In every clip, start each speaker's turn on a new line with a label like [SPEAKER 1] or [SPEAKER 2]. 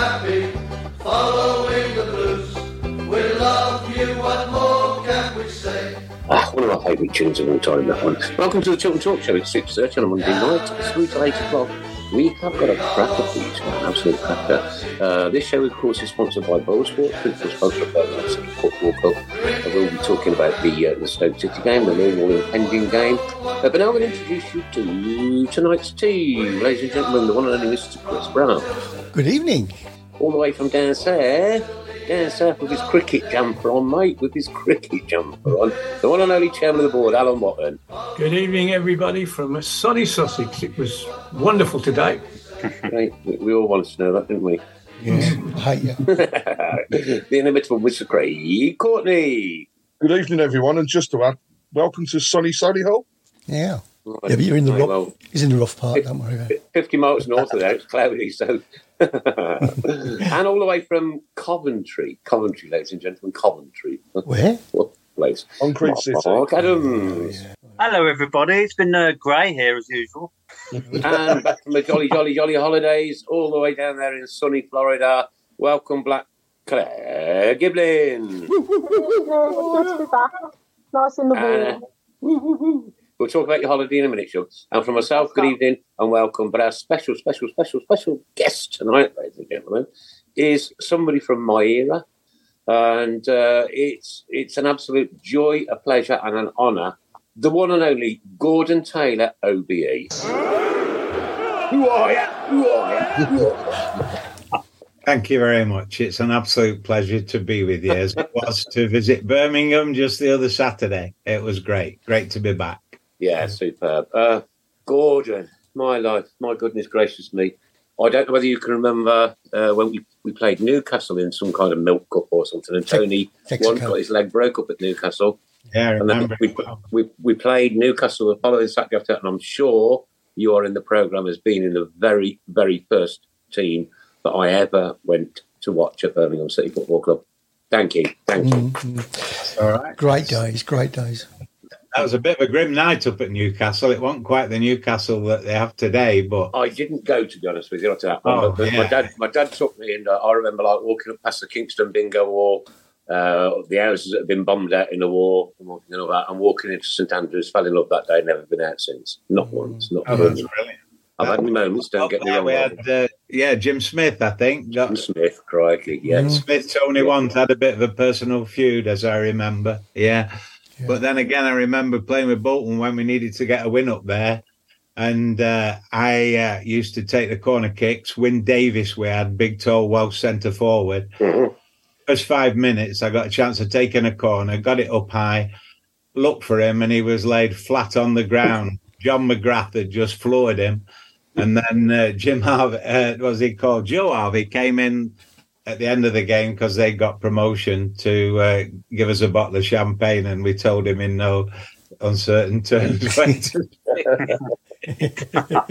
[SPEAKER 1] Happy following the blues. We love you, what more can we say?
[SPEAKER 2] Ah, one of my favourite tunes of all time, that one. Welcome to the Tilton Talk Show. It's 6.30 on a Monday night. It's through to 8 o'clock. We have got a cracker for you tonight, an absolute cracker. Uh, this show, of course, is sponsored by BoyleSports, principal sponsor of Birmingham City Football Club. Uh, we'll be talking about the, uh, the Stoke City game, the Millwall impending game. Uh, but now I'm going to introduce you to tonight's team. Ladies and gentlemen, the one and only Mr. Chris Browne.
[SPEAKER 3] Good evening.
[SPEAKER 2] All the way from down south, down south with his cricket jumper on, mate, with his cricket jumper on. The one and only chairman of the board, Alan Watton.
[SPEAKER 4] Good evening, everybody from sunny Sussex. It was wonderful today.
[SPEAKER 2] Right, we, we all wanted to know that, didn't we?
[SPEAKER 3] Yes, I hate you.
[SPEAKER 2] the inimitable Mr. Craig Courtney.
[SPEAKER 5] Good evening, everyone, and just to add, welcome to sunny Solihull.
[SPEAKER 3] Yeah. Yeah, but you're in the rough.
[SPEAKER 2] well,
[SPEAKER 3] he's in the rough part. Don't worry about it.
[SPEAKER 2] 50 miles north of there, it's cloudy, so. And all the way from Coventry, Coventry, ladies and gentlemen, Coventry.
[SPEAKER 3] Where?
[SPEAKER 2] What place?
[SPEAKER 5] Concrete City.
[SPEAKER 2] Mark Adams.
[SPEAKER 6] Hello, everybody. It's been uh, grey here as usual.
[SPEAKER 2] and back from the jolly, jolly, jolly holidays, all the way down there in sunny Florida. Welcome, Black Claire Giblin.
[SPEAKER 7] Good to be back. Nice in the
[SPEAKER 2] Uh,
[SPEAKER 7] warm.
[SPEAKER 2] We'll talk about your holiday in a minute, Sean. And for myself, good evening and welcome. But our special, special, special, special guest tonight, ladies and gentlemen, is somebody from my era. And uh, it's it's an absolute joy, a pleasure, and an honour. The one and only Gordon Taylor, OBE. Who are you? Who are you? Who are you?
[SPEAKER 8] Thank you very much. It's an absolute pleasure to be with you, as it was to visit Birmingham just the other Saturday. It was great. Great to be back.
[SPEAKER 2] Yeah, superb. Uh, Gordon, my life, my goodness gracious me. I don't know whether you can remember uh, when we, we played Newcastle in some kind of milk cup or something, and Tony
[SPEAKER 8] Texaco.
[SPEAKER 2] one got his leg broke up at Newcastle.
[SPEAKER 8] Yeah, I
[SPEAKER 2] And then
[SPEAKER 8] remember.
[SPEAKER 2] we, we, we played Newcastle the following Saturday after, and I'm sure you are in the programme as being in the very, very first team that I ever went to watch at Birmingham City Football Club. Thank you. Thank you.
[SPEAKER 3] Mm,
[SPEAKER 8] All right.
[SPEAKER 3] Great days, great days.
[SPEAKER 8] That was a bit of a grim night up at Newcastle. It wasn't quite the Newcastle that they have today, but
[SPEAKER 2] I didn't go to be honest with you to that one.
[SPEAKER 8] Oh,
[SPEAKER 2] but
[SPEAKER 8] yeah.
[SPEAKER 2] my dad, my dad took me, and uh, I remember like walking up past the Kingston Bingo Wall, uh, the houses that had been bombed out in the war, and walking all that, and walking into St Andrews. Fell in love that day. Never been out since. Not once. Not
[SPEAKER 8] Oh,
[SPEAKER 2] once.
[SPEAKER 8] that's brilliant.
[SPEAKER 2] I've had my moments. Don't get me wrong.
[SPEAKER 8] we had uh, yeah Jim Smith, I think. Got,
[SPEAKER 2] Jim Smith, crikey, yeah.
[SPEAKER 8] Smith Tony once had a bit of a personal feud, as I remember. Yeah. But then again, I remember playing with Bolton when we needed to get a win up there. And uh, I uh, used to take the corner kicks. Wyn Davies, we had big, tall Welsh centre forward. First five minutes, I got a chance of taking a corner, got it up high, looked for him, and he was laid flat on the ground. John McGrath had just floored him. And then uh, Jim Harvey, uh, what was he called? Joe Harvey came in at the end of the game because they got promotion to uh, give us a bottle of champagne, and we told him in no uncertain terms.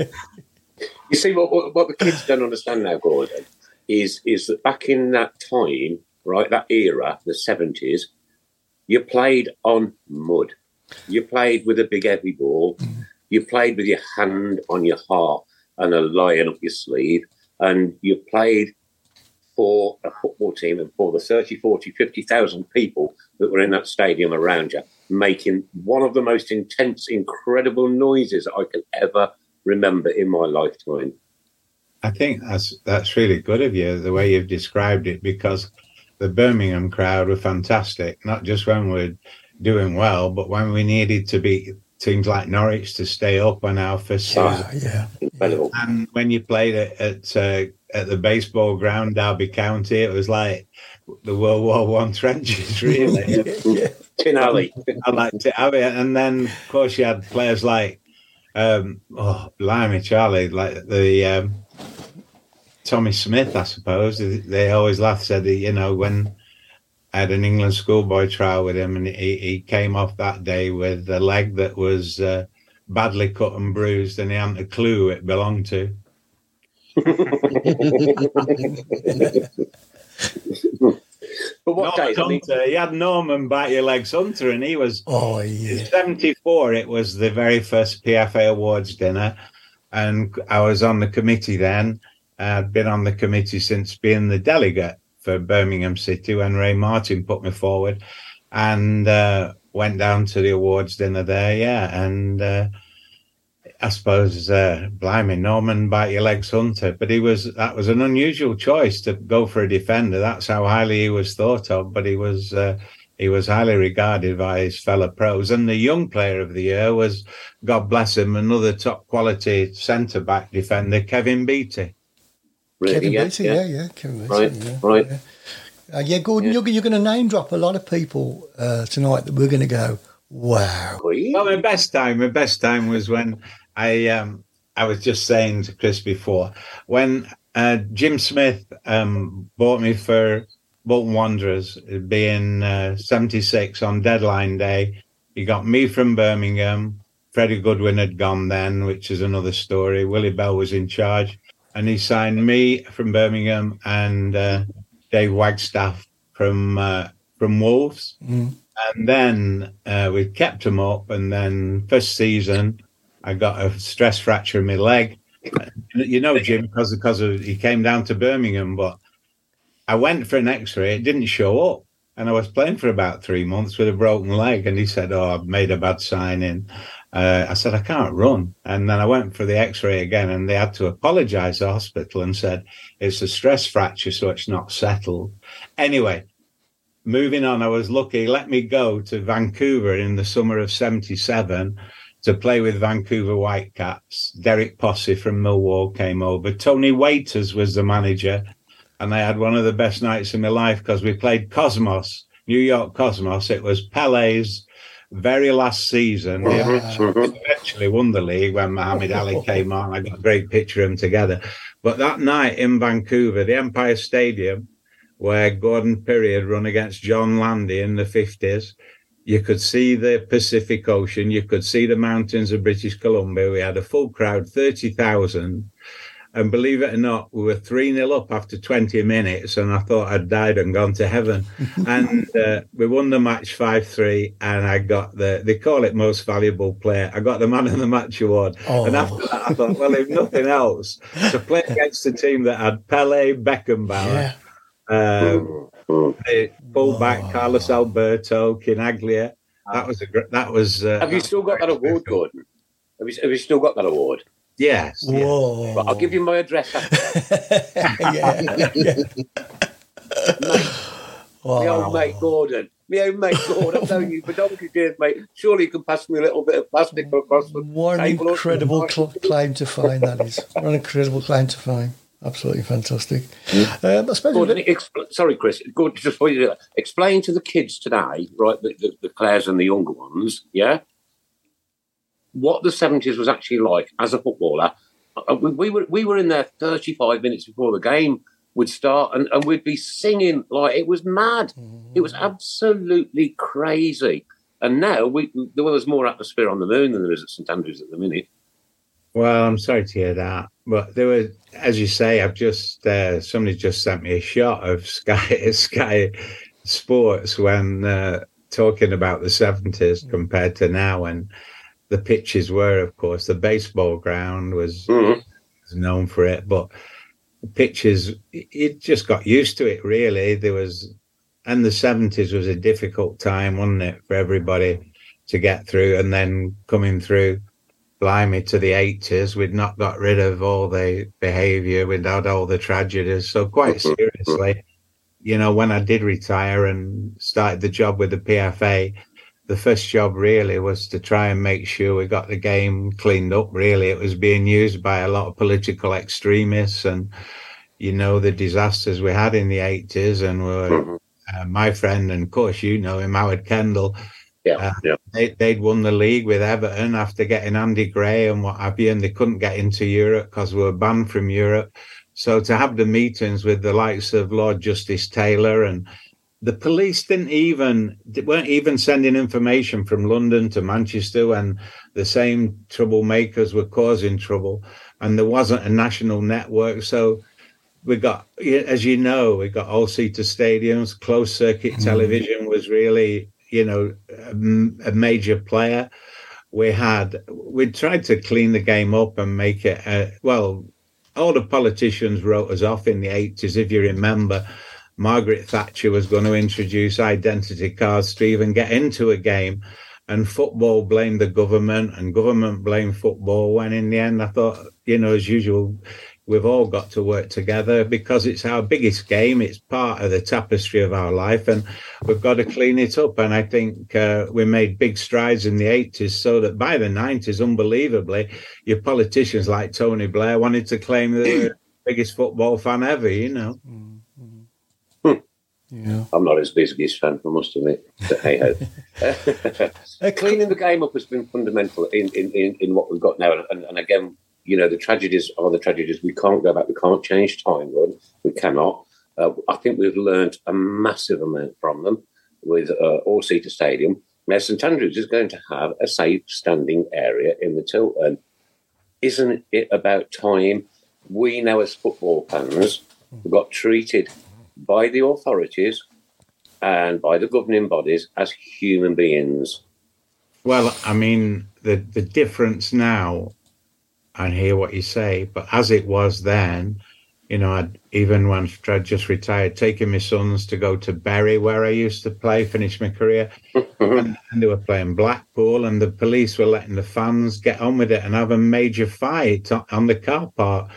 [SPEAKER 2] You see, what, what, what the kids don't understand now, Gordon, is is that back in that time, right, that era, the seventies, you played on mud. You played with a big heavy ball. you played with your hand on your heart and a lion up your sleeve, and you played for a football team and for the 30, 40, 50,000 people that were in that stadium around you, making one of the most intense, incredible noises I can ever remember in my lifetime.
[SPEAKER 8] I think that's that's really good of you the way you've described it because the Birmingham crowd were fantastic. Not just when we're doing well, but when we needed to beat teams like Norwich to stay up on our first
[SPEAKER 3] Yeah,
[SPEAKER 8] season.
[SPEAKER 3] yeah.
[SPEAKER 2] Incredible.
[SPEAKER 8] And when you played it at uh, at the baseball ground, Derby County, it was like the World War One trenches, really.
[SPEAKER 2] Tin Alley.
[SPEAKER 8] I liked it. I mean, and then of course you had players like um, oh, blimey, Charlie, like the um, Tommy Smith, I suppose. They always laugh, said, that, you know, when I had an England schoolboy trial with him, and he, he came off that day with a leg that was uh, badly cut and bruised, and he hadn't a clue who it belonged to.
[SPEAKER 2] But what
[SPEAKER 8] Norman
[SPEAKER 2] days? I mean,
[SPEAKER 8] Hunter, he had Norman Bite Your Legs Hunter, and he was
[SPEAKER 3] Oh, yeah.
[SPEAKER 8] 74. It was the very first PFA Awards dinner, and I was on the committee then. I'd been on the committee since being the delegate for Birmingham City when Ray Martin put me forward, and uh, went down to the awards dinner there. Yeah, and uh, I suppose, uh, blimey, Norman Bite Your Legs Hunter, but he was that was an unusual choice to go for a defender. That's how highly he was thought of, but he was. Uh, he was highly regarded by his fellow pros. And the young player of the year was, God bless him, another top quality centre back defender, Kevin Beattie.
[SPEAKER 2] Really,
[SPEAKER 3] Kevin
[SPEAKER 2] yeah,
[SPEAKER 3] Beattie,
[SPEAKER 2] yeah.
[SPEAKER 3] yeah, yeah, Kevin Beattie,
[SPEAKER 2] Right,
[SPEAKER 3] yeah.
[SPEAKER 2] right.
[SPEAKER 3] yeah. Uh, yeah, Gordon, you're, you're going to name drop a lot of people uh, tonight that we're going to go, wow.
[SPEAKER 8] Well, my best time, my best time was when I um I was just saying to Chris before when uh, Jim Smith um bought me for Bolton Wanderers, it'd be in uh, '76 on deadline day. He got me from Birmingham. Freddie Goodwin had gone then, which is another story. Willie Bell was in charge, and he signed me from Birmingham and uh, Dave Wagstaffe from uh, from Wolves.
[SPEAKER 3] Mm.
[SPEAKER 8] And then uh, we kept him up. And then first season, I got a stress fracture in my leg. You know, Jim, because because of he came down to Birmingham, but I went for an X-ray. It didn't show up, and I was playing for about three months with a broken leg. And he said, "Oh, I've made a bad signing." Uh, I said, "I can't run," and then I went for the X-ray again, and they had to apologise to the hospital and said it's a stress fracture, so it's not settled. Anyway, moving on, I was lucky. Let me go to Vancouver in the summer of '77 to play with Vancouver Whitecaps. Derek Possee from Millwall came over. Tony Waiters was the manager, and I had one of the best nights of my life because we played Cosmos, New York Cosmos. It was Pele's very last season. Uh-huh. They uh-huh. eventually won the league when Muhammad Ali came on. I got a great picture of them together. But that night in Vancouver, the Empire Stadium, where Gordon Perry had run against John Landy in the 50s, you could see the Pacific Ocean, you could see the mountains of British Columbia. We had a full crowd, 30,000. And believe it or not, we were 3 0 up after 20 minutes, and I thought I'd died and gone to heaven. and uh, we won the match 5 3, and I got the, they call it most valuable player. I got the man of the match award.
[SPEAKER 3] Oh.
[SPEAKER 8] And after that, I thought, well, if nothing else, to play against a team that had Pele, Beckenbauer, um, the fullback Carlos Alberto, Chinaglia. That was a gr- that was. Uh,
[SPEAKER 2] Have you still got that award, Gordon? Have you, have you still got that award?
[SPEAKER 8] Yes. yes.
[SPEAKER 3] Whoa.
[SPEAKER 2] But I'll give you my address.
[SPEAKER 3] yeah, yeah.
[SPEAKER 2] My old mate Gordon. My old mate Gordon. I've known you for donkey years, mate. Surely you can pass me a little bit of plastic across the
[SPEAKER 3] What an
[SPEAKER 2] table. or
[SPEAKER 3] incredible
[SPEAKER 2] something.
[SPEAKER 3] cl- claim to fame that is. What an incredible claim to fame. Absolutely fantastic. Um, I suppose
[SPEAKER 2] Gordon, expl- sorry, Chris. Gordon, just before you do explain to the kids today, right, the, the, the Clares and the younger ones, yeah, what the seventies was actually like as a footballer. Uh, We, we were we were in there thirty five minutes before the game would start, and, and we'd be singing like it was mad. It was absolutely crazy. And now we there was more atmosphere on the moon than there is at St Andrews at the minute.
[SPEAKER 8] Well, I'm sorry to hear that, but there was, as you say, I've just uh, somebody just sent me a shot of Sky Sky Sports when uh, talking about the 70s compared to now, and the pitches were. Of course, the baseball ground was,
[SPEAKER 2] Mhm.
[SPEAKER 8] was known for it, but the pitches, it just got used to it. Really, there was, and the seventies was a difficult time, wasn't it, for everybody to get through, and then coming through. Blimey, to the 80s, we'd not got rid of all the behaviour, we'd had all the tragedies. So, quite seriously, you know, when I did retire and started the job with the PFA, the first job really was to try and make sure we got the game cleaned up. Really, it was being used by a lot of political extremists, and you know the disasters we had in the eighties. And we were, uh, my friend, and of course you know him, Howard Kendall.
[SPEAKER 2] Yeah, yeah.
[SPEAKER 8] They, they'd won the league with Everton after getting Andy Gray and what have you, and they couldn't get into Europe because we were banned from Europe. So to have the meetings with the likes of Lord Justice Taylor and the police didn't even weren't even sending information from London to Manchester when the same troublemakers were causing trouble, and there wasn't a national network. So we got, as you know, we got all seater stadiums, closed circuit television was really, you know, a, a major player. We had we tried to clean the game up and make it uh, well. All the politicians wrote us off in the eighties, if you remember. Margaret Thatcher was going to introduce identity cards to even get into a game. And football blamed the government and government blamed football. When in the end, I thought, you know, as usual, we've all got to work together because it's our biggest game. It's part of the tapestry of our life and we've got to clean it up. And I think uh, we made big strides in the 80s so that by the 90s, unbelievably, your politicians like Tony Blair wanted to claim the biggest football fan ever, you know.
[SPEAKER 3] Yeah.
[SPEAKER 2] I'm not his biggest fan, I must admit. But hey ho. Cleaning the game up has been fundamental in, in, in, in what we've got now. And, and again, you know, the tragedies are the tragedies. We can't go back. We can't change time run. We cannot. Uh, I think we've learned a massive amount from them with uh, All Seater Stadium. Now, St Andrews is going to have a safe standing area in the Tilton. Isn't it about time we know as football fans got treated by the authorities and by the governing bodies as human beings?
[SPEAKER 8] Well, I mean, the, the difference now, I hear what you say, but as it was then, you know, I'd, even when I just retired, taking my sons to go to Bury, where I used to play, finish my career, and, and they were playing Blackpool, and the police were letting the fans get on with it and have a major fight on, the car park.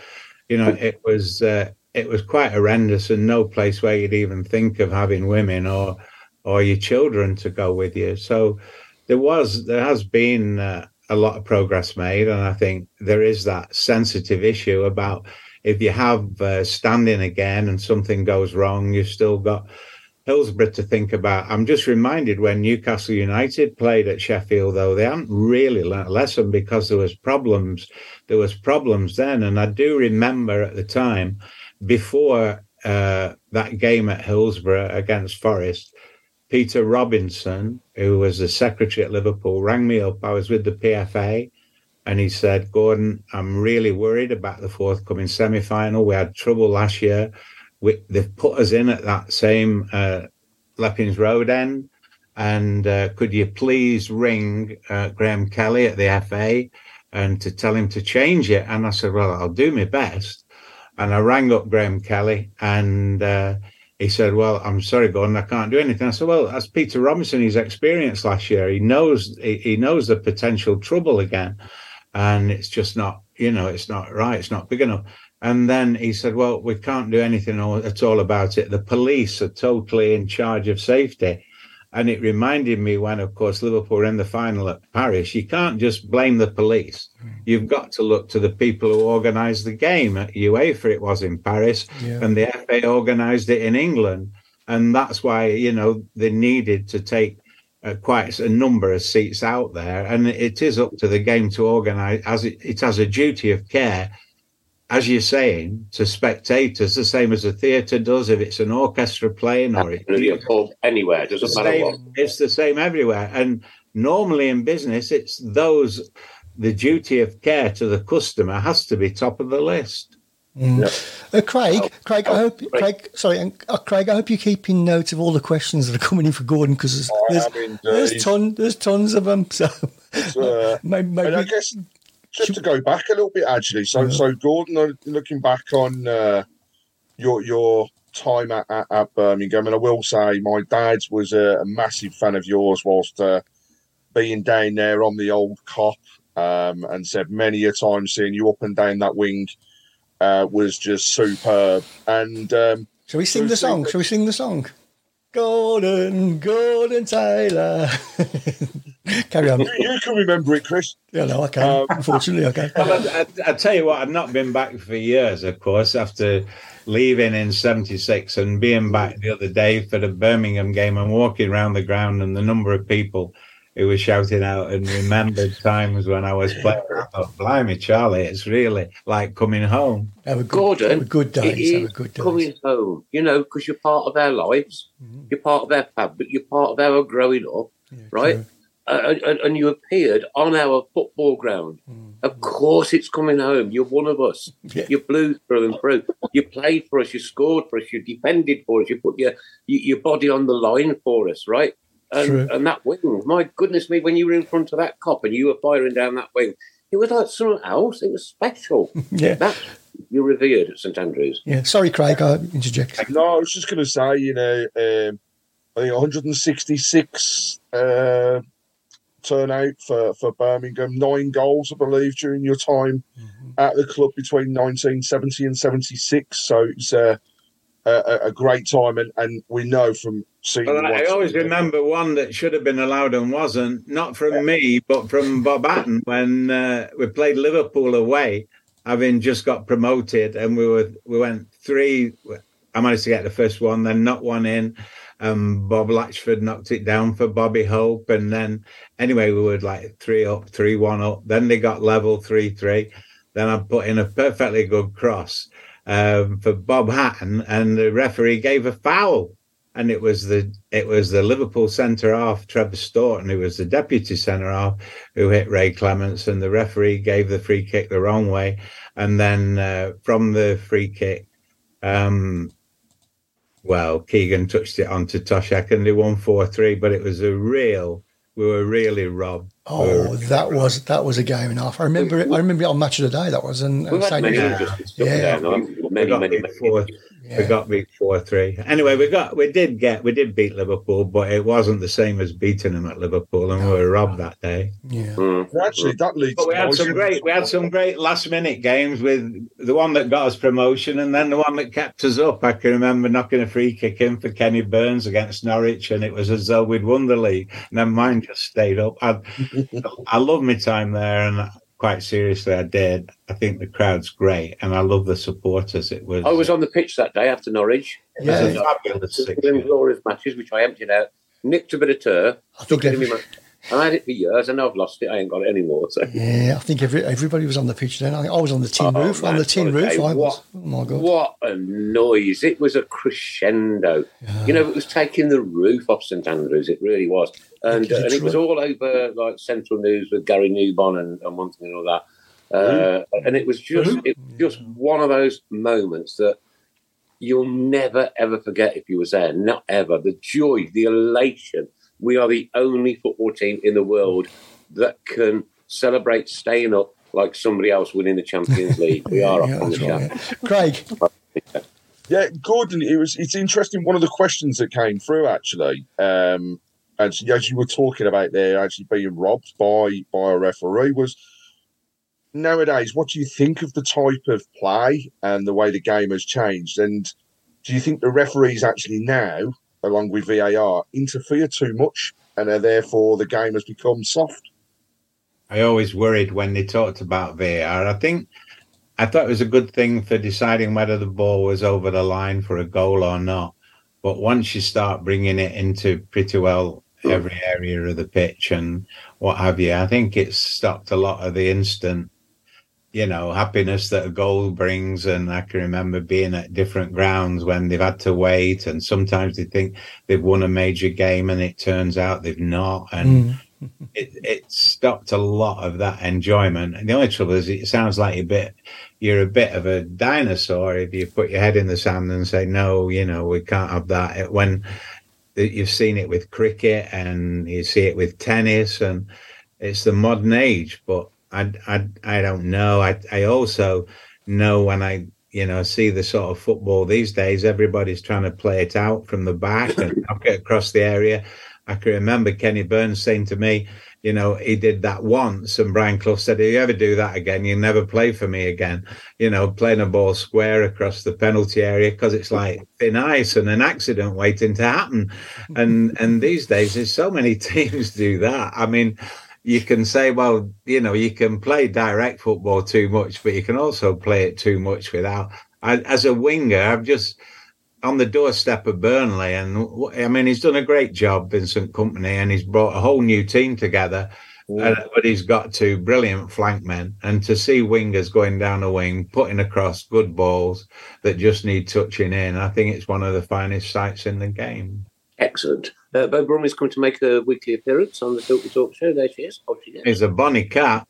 [SPEAKER 8] You know, it was uh, it was quite horrendous, and no place where you'd even think of having women or or your children to go with you. So there was there has been uh, a lot of progress made, and I think there is that sensitive issue about if you have uh, standing again and something goes wrong, you've still got Hillsborough to think about. I'm just reminded when Newcastle United played at Sheffield, though they hadn't really learnt a lesson because there was problems. There was problems then, and I do remember at the time before uh, that game at Hillsborough against Forest, Peter Robinson, who was the secretary at Liverpool, rang me up. I was with the PFA, and he said, "Gordon, I'm really worried about the forthcoming semi-final. We had trouble last year. We, they've put us in at that same uh, Road end, and uh, could you please ring uh, Graham Kelly at the FA and to tell him to change it?" And I said, "Well, I'll do my best." And I rang up Graham Kelly, and uh, he said, "Well, I'm sorry, Gordon, I can't do anything." I said, "Well, that's Peter Robinson. He's experienced last year. He knows he, he knows the potential trouble again, and it's just not, you know, it's not right. It's not big enough." And then he said, "Well, we can't do anything at all about it. The police are totally in charge of safety." And it reminded me when, of course, Liverpool were in the final at Paris. You can't just blame the police. You've got to look to the people who organised the game. At UEFA, it was in Paris,
[SPEAKER 3] Yeah.
[SPEAKER 8] and the FA organised it in England. And that's why, you know, they needed to take uh, quite a number of seats out there. And it is up to the game to organise, as it, it has a duty of care as you're saying, to spectators, the same as a theatre does if it's an orchestra playing or it,
[SPEAKER 2] Absolutely, a pub, anywhere, doesn't
[SPEAKER 8] the
[SPEAKER 2] matter
[SPEAKER 8] same-
[SPEAKER 2] what.
[SPEAKER 8] It's the same everywhere. And normally in business, it's those, the duty of care to the customer has to be top of the list.
[SPEAKER 3] Uh, Craig, Craig, I hope, Craig, sorry, uh, Craig, I hope you're keeping note of all the questions that are coming in for Gordon because there's,
[SPEAKER 5] I
[SPEAKER 3] there's, there's, ton, there's tons of them. So
[SPEAKER 5] Uh,
[SPEAKER 3] maybe, maybe
[SPEAKER 5] and I guess just to go back a little bit, actually. So, so Gordon, uh, looking back on uh, your your time at, at, at Birmingham, and I will say my dad was a, a massive fan of yours whilst uh, being down there on the old Kop, um, and said many a time seeing you up and down that wing uh, was just superb. And um,
[SPEAKER 3] shall we sing the song? Shall we sing the song? Gordon, Gordon Taylor. Carry on.
[SPEAKER 5] You, you can remember it, Chris.
[SPEAKER 3] Yeah, no, I can. Unfortunately, I can.
[SPEAKER 8] Well, I, I, I tell you what, I've not been back for years, of course, after leaving in 76 and being back the other day for the Birmingham game and walking around the ground and the number of people who were shouting out and remembered times when I was playing. I thought, blimey, Charlie, it's really like coming home.
[SPEAKER 3] Have a good,
[SPEAKER 2] Gordon,
[SPEAKER 3] have a good
[SPEAKER 2] it
[SPEAKER 3] days. Have a good days.
[SPEAKER 2] coming home, you know, because you're part of our lives,
[SPEAKER 3] Mm-hmm.
[SPEAKER 2] you're part of our fabric, you're part of our growing up, right? Uh, and, and you appeared on our football ground. Of course, it's coming home. You're one of us.
[SPEAKER 3] Yeah.
[SPEAKER 2] You're blue through and through. You played for us. You scored for us. You defended for us. You put your your, your body on the line for us, right? And,
[SPEAKER 3] True.
[SPEAKER 2] and that wing, my goodness me, when you were in front of that Kop and you were firing down that wing, it was like something else. It was special.
[SPEAKER 3] Yeah.
[SPEAKER 2] That you're revered at St Andrews.
[SPEAKER 3] Yeah, sorry, Craig, I interject.
[SPEAKER 5] No, I was just going to say, you know, um, I think 166 uh, turnout for, for Birmingham, nine goals, I believe, during your time at the club between 1970 and 76. So it's uh, a, a, a great time, and, and we know from seeing.
[SPEAKER 8] Well,
[SPEAKER 5] you
[SPEAKER 8] I
[SPEAKER 5] once-
[SPEAKER 8] always remember one that should have been allowed and wasn't, not from me, but from Bob Hatton when uh, we played Liverpool away, having just got promoted, and we were we went three. I managed to get the first one, then not one in. Um, Bob Latchford knocked it down for Bobby Hope, and then anyway we were like three up, three one up. Then they got level three three. Then I put in a perfectly good cross um, for Bob Hatton, and the referee gave a foul and it was the it was the Liverpool centre half Trevor Storton who was the deputy centre half who hit Ray Clemence and the referee gave the free kick the wrong way and then uh, from the free kick um well Keegan touched it onto Toshack and they won 4-3 but it was a real we were really robbed
[SPEAKER 3] Oh, that was that was a game and a half. I remember it. I remember it on Match of the Day. That was and,
[SPEAKER 2] We've had many
[SPEAKER 3] Andrews.
[SPEAKER 2] interesting stuff
[SPEAKER 3] Yeah.
[SPEAKER 2] down there.
[SPEAKER 8] we
[SPEAKER 2] Many, many, many.
[SPEAKER 8] four, we got beat four three. Anyway, we got we did get we did beat Liverpool, but it wasn't the same as beating them at Liverpool, and we were robbed that day.
[SPEAKER 3] Yeah.
[SPEAKER 2] Mm.
[SPEAKER 5] Well, actually, that leads.
[SPEAKER 8] But we had some great we had some great last minute games with the one that got us promotion and then the one that kept us up. I can remember knocking a free kick in for Kenny Burns against Norwich, and it was as though we'd won the league. And then mine just stayed up. I I love my time there, and quite seriously, I did. I think the crowd's great, and I love the supporters. It was
[SPEAKER 2] I was on the pitch that day after Norwich.
[SPEAKER 8] it was a
[SPEAKER 3] Yeah.
[SPEAKER 8] fabulous six
[SPEAKER 2] Them glorious matches, which I emptied out, nicked a bit of turf,
[SPEAKER 3] I think
[SPEAKER 2] stuck it in
[SPEAKER 3] every,
[SPEAKER 2] I had it for years, and I've lost it. I ain't got it anymore. So.
[SPEAKER 3] yeah, I think every, everybody was on the pitch then. I, I was on the tin
[SPEAKER 2] Oh,
[SPEAKER 3] roof. on the tin roof,
[SPEAKER 2] day.
[SPEAKER 3] I was. Oh my god!
[SPEAKER 2] What a noise! It was a crescendo. You know, it was taking the roof off St Andrews. It really was, and,
[SPEAKER 3] Because
[SPEAKER 2] uh, and it was all over like Central News with Gary Newbon and, and one thing and all that. Uh, and it was just it was just one of those moments that you'll never ever forget if you was there. Not ever. The joy, the elation. We are the only football team in the world that can celebrate staying up like somebody else winning the Champions League. We are
[SPEAKER 3] Yeah,
[SPEAKER 2] up on the
[SPEAKER 3] that's right, yeah. Craig,
[SPEAKER 5] Yeah, Gordon, it was it's interesting. One of the questions that came through actually, um, as, as you were talking about there, actually being robbed by by a referee was nowadays. What do you think of the type of play and the way the game has changed? And do you think the referees actually now, along with VAR, interfere too much, and are therefore the game has become soft?
[SPEAKER 8] I always worried when they talked about VAR. I think I thought it was a good thing for deciding whether the ball was over the line for a goal or not. But once you start bringing it into pretty well every area of the pitch and what have you, I think it's stopped a lot of the instant, you know, happiness that a goal brings. And I can remember being at different grounds when they've had to wait, and sometimes they think they've won a major game, and it turns out they've not. And
[SPEAKER 3] Mm.
[SPEAKER 8] it, it stopped a lot of that enjoyment. And the only trouble is, it sounds like a bit you're a bit of a dinosaur if you put your head in the sand and say no, you know, we can't have that. When you've seen it with cricket and you see it with tennis, and it's the modern age. But I, I, I don't know. I, I also know when I you know, see the sort of football these days, everybody's trying to play it out from the back and knock it across the area. I can remember Kenny Burns saying to me, you know, he did that once, and Brian Clough said, If you ever do that again, you never play for me again. You know, playing a ball square across the penalty area because it's like thin ice and an accident waiting to happen. And and these days, there's so many teams do that. I mean, you can say, well, you know, you can play direct football too much, but you can also play it too much without. I, as a winger, I've just on the doorstep of Burnley, and I mean, he's done a great job, Vincent Kompany, and he's brought a whole new team together. Uh, but he's got two brilliant flankmen, and to see wingers going down the wing, putting across good balls that just need touching in, I think it's one of the finest sights in the game.
[SPEAKER 2] Excellent. Uh, Beau is coming to make a weekly appearance on the Talk Talk show. There she is. Off she goes.
[SPEAKER 8] He's a bonny cat.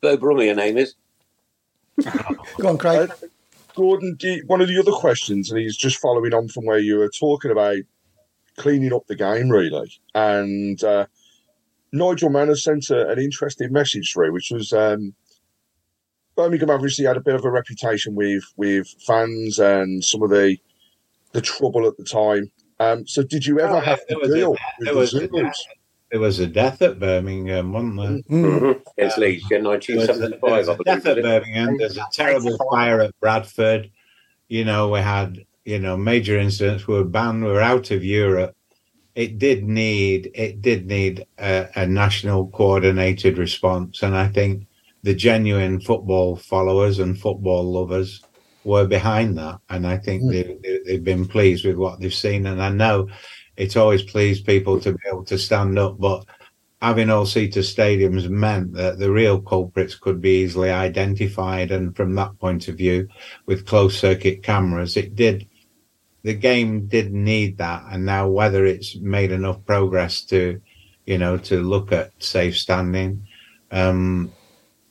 [SPEAKER 2] Beau Brummie, your name is.
[SPEAKER 3] Go on, Craig.
[SPEAKER 5] Gordon, you- one of the other questions, and he's just following on from where you were talking about cleaning up the game, really. And uh, Nigel Mann has sent a, an interesting message through, which was um, Birmingham obviously had a bit of a reputation with with fans and some of the the trouble at the time. Um, so, did you ever
[SPEAKER 8] Oh,
[SPEAKER 5] have to deal with the
[SPEAKER 8] was
[SPEAKER 5] Zulus?
[SPEAKER 8] There was a death at Birmingham, wasn't there?
[SPEAKER 2] Mm-hmm. mm-hmm. Um, Against Leeds, yeah,
[SPEAKER 8] There was a,
[SPEAKER 2] 1975,
[SPEAKER 8] there was
[SPEAKER 2] I
[SPEAKER 8] a death at? Birmingham. There's a terrible fire at Bradford. You know, we had you know major incidents. We were banned. We were out of Europe. It did need it did need a, a national coordinated response, and I think the genuine football followers and football lovers were behind that, and I think mm. they, they, they've been pleased with what they've seen. And I know it's always pleased people to be able to stand up, but having all seater stadiums meant that the real culprits could be easily identified. And from that point of view, with closed circuit cameras, it did, the game did need that. And now whether it's made enough progress to, you know, to look at safe standing, um,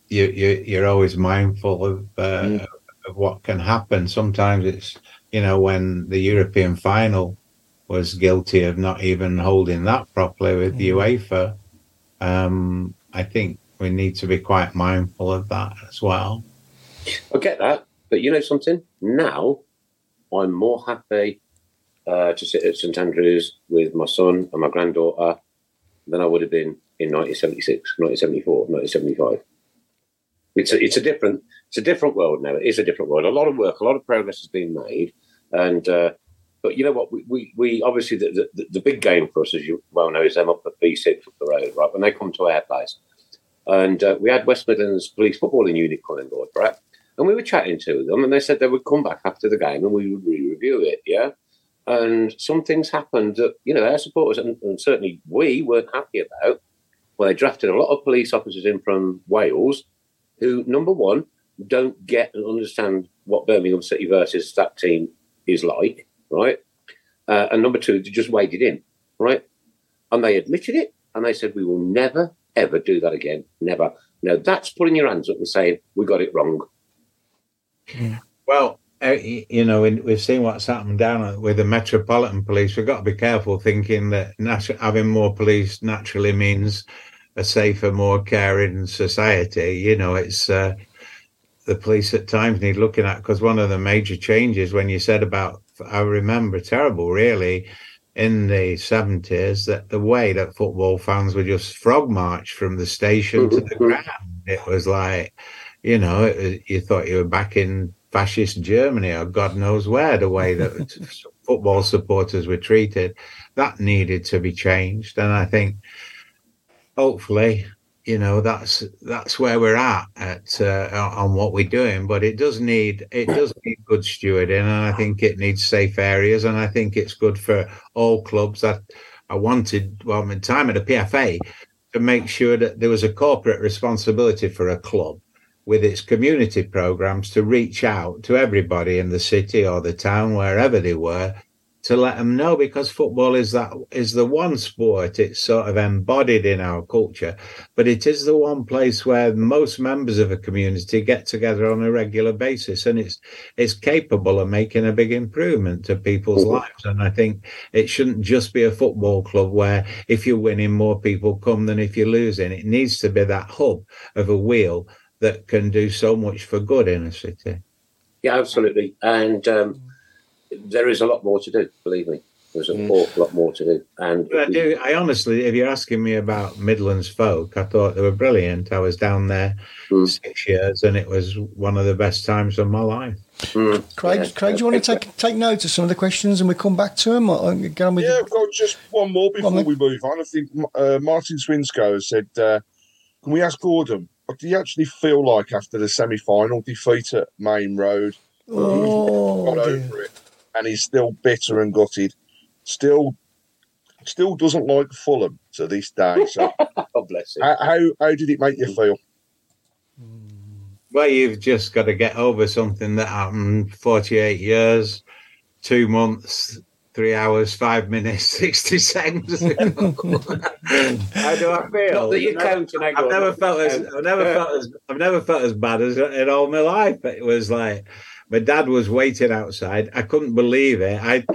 [SPEAKER 8] you, you, you're always mindful of, uh, of what can happen. Sometimes it's, you know, when the European final was guilty of not even holding that properly with the UEFA, um, I think we need to be quite mindful of that as well.
[SPEAKER 2] I get that, but you know something? Now I'm more happy uh, to sit at St Andrews with my son and my granddaughter than I would have been in 1976, 1974, 1975. It's a, it's a different it's a different world now. It is a different world. A lot of work, a lot of progress has been made, and uh, but you know what? We we, we obviously the, the the big game for us, as you well know, is them up at B6 up the road, right? When they come to our place, and uh, we had West Midlands Police Footballing Unit come on board, right? And we were chatting to them, and they said they would come back after the game and we would re-review it, yeah. And some things happened that you know our supporters and, and certainly we weren't happy about. Well, they drafted a lot of police officers in from Wales, who number one don't get and understand what Birmingham City versus that team is like, right? Uh, and number two, they just waded in, right? And they admitted it, and they said we will never ever do that again, never. Now that's putting your hands up and saying we got it wrong.
[SPEAKER 8] Well, uh, you know, in- we've seen what's happened down with the Metropolitan Police. We've got to be careful thinking that natu- having more police naturally means a safer, more caring society. You know, it's uh, the police at times need looking at because one of the major changes when you said about, I remember terrible, really, in the 70s, that the way that football fans were just frog marched from the station to the mm-hmm. ground. It was like, you know, it was, you thought you were back in fascist Germany or God knows where, the way that football supporters were treated. That needed to be changed. And I think hopefully, you know, that's that's where we're at at uh, on what we're doing. But it does need it does need good stewarding, and I think it needs safe areas, and I think it's good for all clubs. That I wanted, well, in time at the PFA to make sure that there was a corporate responsibility for a club with its community programs to reach out to everybody in the city or the town, wherever they were, to let them know because football is that is the one sport it's sort of embodied in our culture. But it is the one place where most members of a community get together on a regular basis and it's it's capable of making a big improvement to people's lives. And i think it shouldn't just be a football club where if you're winning more people come than if you're losing. It needs to be that hub of a wheel that can do so much for good in a city.
[SPEAKER 2] Yeah, absolutely. And um, there is a lot more to do, believe me. There's an awful lot more to do. And
[SPEAKER 8] I do. I honestly, if you're asking me about Midlands folk, I thought they were brilliant. I was down there six years, and it was one of the best times of my life.
[SPEAKER 3] Craig, Craig, do you want to take take note of some of the questions and we come back to them? Or get on with
[SPEAKER 5] Yeah, I've got just one more before we move on. I think uh, Martin Swinsko has said, uh, "Can we ask Gordon what do you actually feel like after the semi-final defeat at Maine Road?
[SPEAKER 3] Oh,
[SPEAKER 5] got over it, and he's still bitter and gutted. Still, still doesn't like Fulham to this day. So,
[SPEAKER 2] God bless him.
[SPEAKER 5] how, how how did it make you feel?
[SPEAKER 8] Well, you've just got to get over something that happened 48 years, two months, three hours, five minutes, 60 seconds. How do I feel?
[SPEAKER 2] That you're
[SPEAKER 8] I've never- I've never felt as I've never felt as I've never felt as bad as in all my life. It was like my dad was waiting outside. I couldn't believe it. I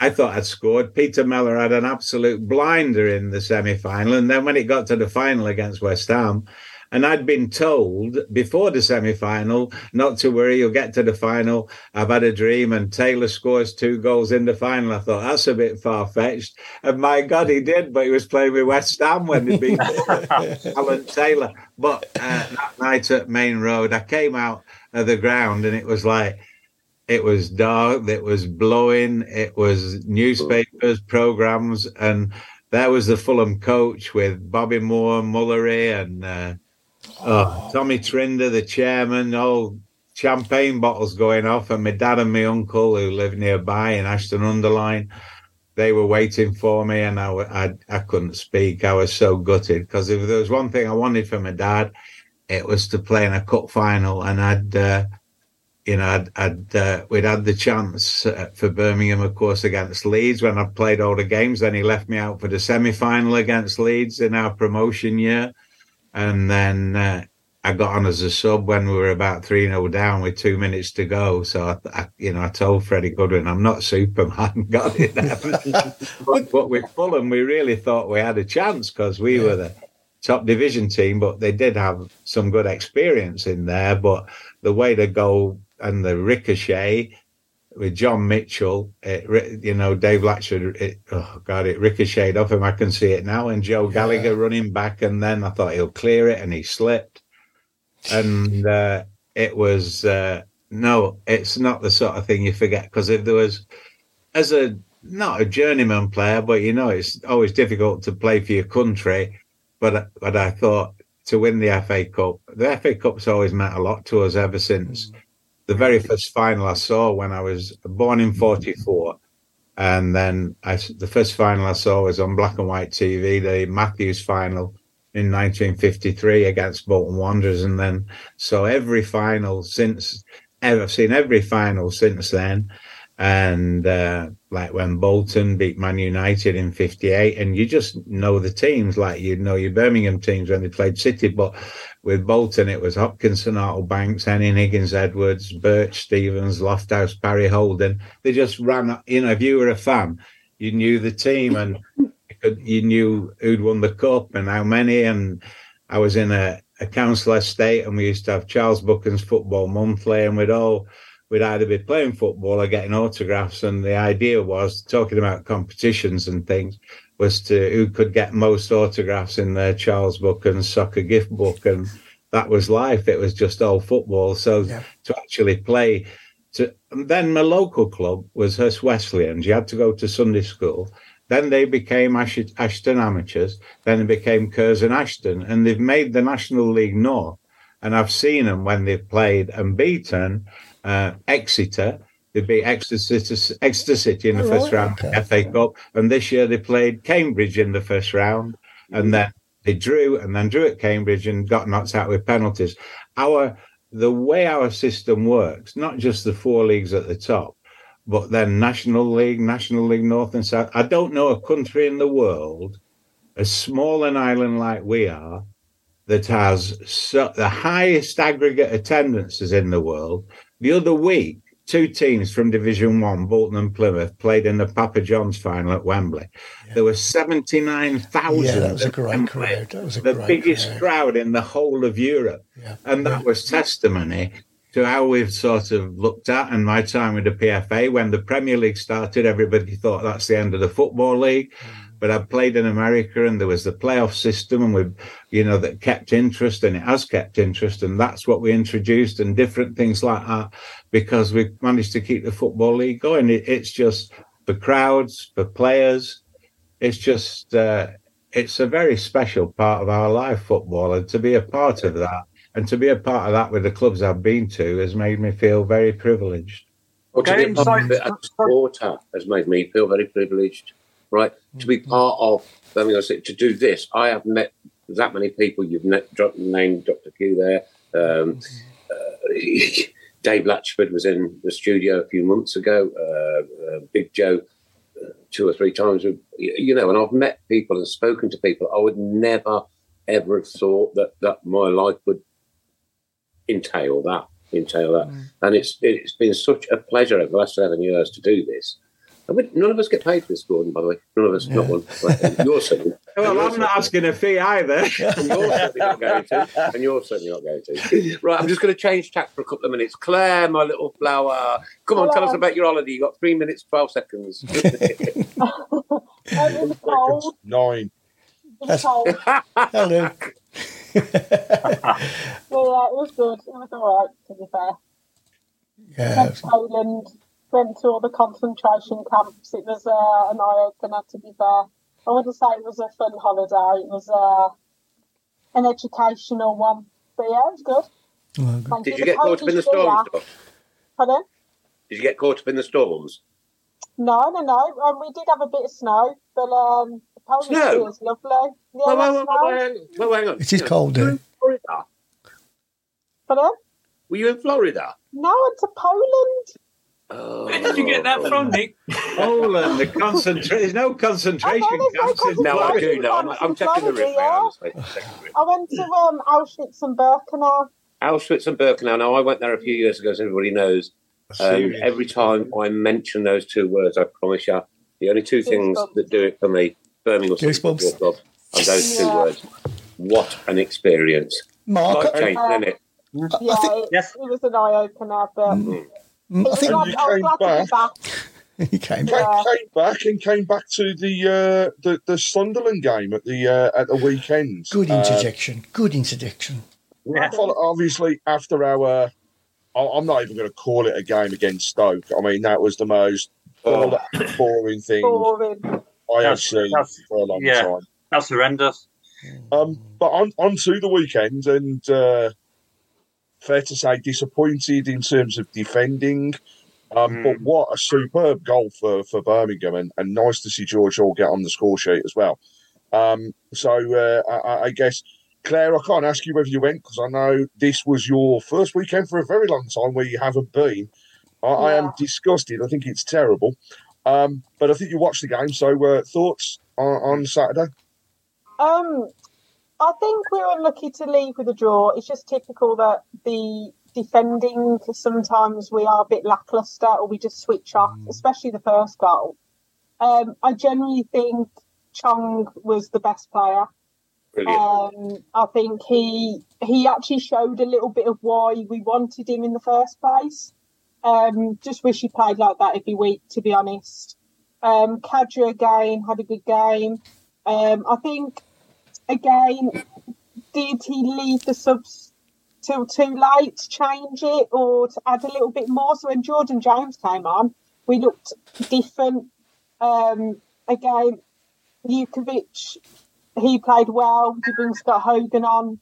[SPEAKER 8] I thought I'd scored. Peter Mellor had an absolute blinder in the semi final. And then when it got to the final against West Ham, and I'd been told before the semi final not to worry, you'll get to the final. I've had a dream, and Taylor scores two goals in the final. I thought that's a bit far fetched. And my God, he did, but he was playing with West Ham when they beat Alan Taylor. But uh, that night at Maine Road, I came out of the ground and it was like, it was dark, it was blowing, it was newspapers, programs, and there was the Fulham coach with Bobby Moore, Mullery, and uh, oh, Tommy Trinder, the chairman, all champagne bottles going off, and my dad and my uncle who lived nearby in Ashton-under-Lyne. They were waiting for me, and I I couldn't speak. I was so gutted because if there was one thing I wanted from my dad, it was to play in a cup final, and I'd, uh, you know, I'd, I'd uh, we'd had the chance uh, for Birmingham, of course, against Leeds when I played all the games. Then he left me out for the semi final against Leeds in our promotion year, and then uh, I got on as a sub when we were about three 0 down with two minutes to go. So I, I, you know, I told Freddie Goodwin, "I'm not Superman, got it." but, but with Fulham, we really thought we had a chance because we were the top division team, but they did have some good experience in there. But the way to go and the ricochet with John Mitchell, it, you know, Dave Latchford, it, oh God, it ricocheted off him. I can see it now. And Joe Gallagher running back, and then I thought he'll clear it, and he slipped. And uh, it was uh, no, it's not the sort of thing you forget because if there was, as a not a journeyman player, but you know, it's always difficult to play for your country. But but I thought to win the FA Cup, the FA Cup's always meant a lot to us ever since the very first final I saw when I was born in mm-hmm. '44, and then I, the first final I saw was on black and white TV, the Matthews final in 1953 against Bolton Wanderers, and then so every final since ever I've seen every final since then, and uh, like when Bolton beat Man United in '58, and you just know the teams like you know your Birmingham teams when they played City, but with Bolton it was Hopkinson, Artle Banks, Hennin, Higgins, Edwards, Birch, Stevens, Lofthouse, Parry Holden. They just ran. You know, if you were a fan, you knew the team and you, you knew who'd won the cup and how many. And I was in a, a council estate, and we used to have Charles Buchan's Football Monthly, and we'd all we'd either be playing football or getting autographs. And the idea was talking about competitions and things was to who could get most autographs in their Charles book and soccer gift book, and that was life. It was just all football. So to actually play. To, and then my local club was Hurst Wesleyan. You had to go to Sunday school. Then they became Ash- Ashton Amateurs. Then it became Curzon Ashton, and they've made the National League North. And I've seen them when they've played and beaten uh, Exeter. They beat Exeter, City- Exeter City in the
[SPEAKER 3] Oh,
[SPEAKER 8] first round of
[SPEAKER 3] okay.
[SPEAKER 8] the FA Cup, and this year they played Cambridge in the first round, and then they drew, and then drew at Cambridge and got knocked out with penalties. Our the way our system works, not just the four leagues at the top, but then National League, National League North and South. I don't know a country in the world, as small an island like we are, that has so, the highest aggregate attendances in the world. The other week, two teams from Division One, Bolton and Plymouth, played in the Papa John's final at Wembley. There were seventy nine thousand.
[SPEAKER 3] Yeah, that was a great crowd. That was a
[SPEAKER 8] the biggest
[SPEAKER 3] crowd.
[SPEAKER 8] crowd in the whole of Europe,
[SPEAKER 3] Yeah.
[SPEAKER 8] and that was testimony to how we've sort of looked at. And my time with the PFA, when the Premier League started, everybody thought that's the end of the football league. Mm. But I played in America, and there was the playoff system, and we, you know, that kept interest, and it has kept interest, and that's what we introduced, and different things like that, because we managed to keep the football league going. It, it's just for crowds, for players. It's just, uh, it's a very special part of our life, football, and to be a part of that, and to be a part of that with the clubs I've been to, has made me feel very privileged.
[SPEAKER 2] Well, to be
[SPEAKER 6] Games
[SPEAKER 2] part of it as a supporter has made me feel very privileged, right? To be part of, I mean, I said, to do this, I have met that many people. You've met, dropped the name Dr. Q there. Um, uh, Dave Latchford was in the studio a few months ago. Uh, uh, Big Joe, uh, two or three times. You know, and I've met people and spoken to people. I would never, ever have thought that, that my life would entail that. Entail that, and it's it's been such a pleasure over the last seven years to do this. And we, none of us get paid for this, Gordon. By the way, none of us. Not one. Right, You're certainly.
[SPEAKER 8] Well,
[SPEAKER 2] you're
[SPEAKER 8] I'm not asking a fee either.
[SPEAKER 2] and you're certainly not going to. And you're certainly not going to. Right, I'm just going to change tack for a couple of minutes. Claire, my little flower, come on, tell us about your holiday. You got three minutes, twelve seconds.
[SPEAKER 7] it was cold.
[SPEAKER 5] Nine.
[SPEAKER 7] It was cold.
[SPEAKER 3] Hello.
[SPEAKER 7] Yeah, yeah, it was good. It was all right, to be fair.
[SPEAKER 3] Yeah.
[SPEAKER 7] Went Poland, went to all the concentration camps. It was uh, an eye opener, to be there. I wouldn't say it was a fun holiday. It was uh, an educational one. But yeah, it was good. Thank
[SPEAKER 2] Did you
[SPEAKER 7] The
[SPEAKER 2] get caught up in the
[SPEAKER 7] Polish beer-
[SPEAKER 2] storms? Doc?
[SPEAKER 7] Pardon?
[SPEAKER 2] Did you get caught up in the storms?
[SPEAKER 7] No, no, no. Um, we did have a bit of snow, but um, the Polish
[SPEAKER 2] Snow?
[SPEAKER 7] beer is lovely. Yeah,
[SPEAKER 2] Well, well, well, well, hang- well, hang on.
[SPEAKER 3] It is cold,
[SPEAKER 2] Were you in Florida?
[SPEAKER 7] Pardon?
[SPEAKER 2] Were you in Florida?
[SPEAKER 7] No, it's a Poland.
[SPEAKER 2] Oh,
[SPEAKER 4] Where did you get that from, Nick?
[SPEAKER 8] Poland, the concentration. There's no concentration camps in
[SPEAKER 2] No, I do know. I'm, I'm checking the rip I'm checking the rip.
[SPEAKER 7] I went to um, Auschwitz and Birkenau.
[SPEAKER 2] Auschwitz and Birkenau. Now, I went there a few years ago, as everybody knows. And
[SPEAKER 8] Serious.
[SPEAKER 2] every time I mention those two words, I promise you, the only two things that do it for me, Birmingham City
[SPEAKER 3] Goosebumps.
[SPEAKER 2] Football Club, are those two
[SPEAKER 7] Yeah.
[SPEAKER 2] words. What an experience.
[SPEAKER 3] Mark,
[SPEAKER 2] Life
[SPEAKER 3] I,
[SPEAKER 2] changing, isn't it?
[SPEAKER 7] Yeah,
[SPEAKER 3] think-
[SPEAKER 7] it,
[SPEAKER 6] Yes.
[SPEAKER 7] it was an eye opener, but
[SPEAKER 3] mm,
[SPEAKER 7] it
[SPEAKER 3] I think
[SPEAKER 7] glad,
[SPEAKER 5] you
[SPEAKER 7] I was
[SPEAKER 5] came
[SPEAKER 7] glad back.
[SPEAKER 3] he came.
[SPEAKER 5] Came,
[SPEAKER 7] Yeah.
[SPEAKER 5] came back and came back to the uh, the, the Sunderland game at the uh, at the weekend.
[SPEAKER 3] Good
[SPEAKER 5] Uh,
[SPEAKER 3] interjection. Good interjection.
[SPEAKER 6] Yeah.
[SPEAKER 5] Well, obviously, after our, I- I'm not even going to call it a game against Stoke. I mean, that was the most
[SPEAKER 2] Oh.
[SPEAKER 5] boring thing
[SPEAKER 7] Boring.
[SPEAKER 5] I have seen
[SPEAKER 6] that's-
[SPEAKER 5] for a long
[SPEAKER 6] yeah.
[SPEAKER 5] time.
[SPEAKER 6] That's horrendous.
[SPEAKER 5] Um, but on, on to the weekend, and uh, fair to say, disappointed in terms of defending. Um,
[SPEAKER 6] Mm.
[SPEAKER 5] But what a superb goal for, for Birmingham, and, and nice to see George Hall get on the score sheet as well. Um, so uh, I- I, I guess, Claire, I can't ask you whether you went because I know this was your first weekend for a very long time where you haven't been. I, I am disgusted. I think it's terrible. Um, but I think you watched the game. So uh, thoughts on, on Saturday?
[SPEAKER 7] Um, I think we were unlucky to leave with a draw. It's just typical that the defending sometimes we are a bit lackluster or we just switch off, especially the first goal. Um, I generally think Chong was the best player.
[SPEAKER 2] Brilliant.
[SPEAKER 7] Um, I think he he actually showed a little bit of why we wanted him in the first place. Um, just wish he played like that every week, to be honest. Um, Khadra again had a good game. Um, I think again, did he leave the subs till too late to change it or to add a little bit more? So when Jordan James came on, we looked different. Um, again, Jutkiewicz, he played well. You bring Scott Hogan on.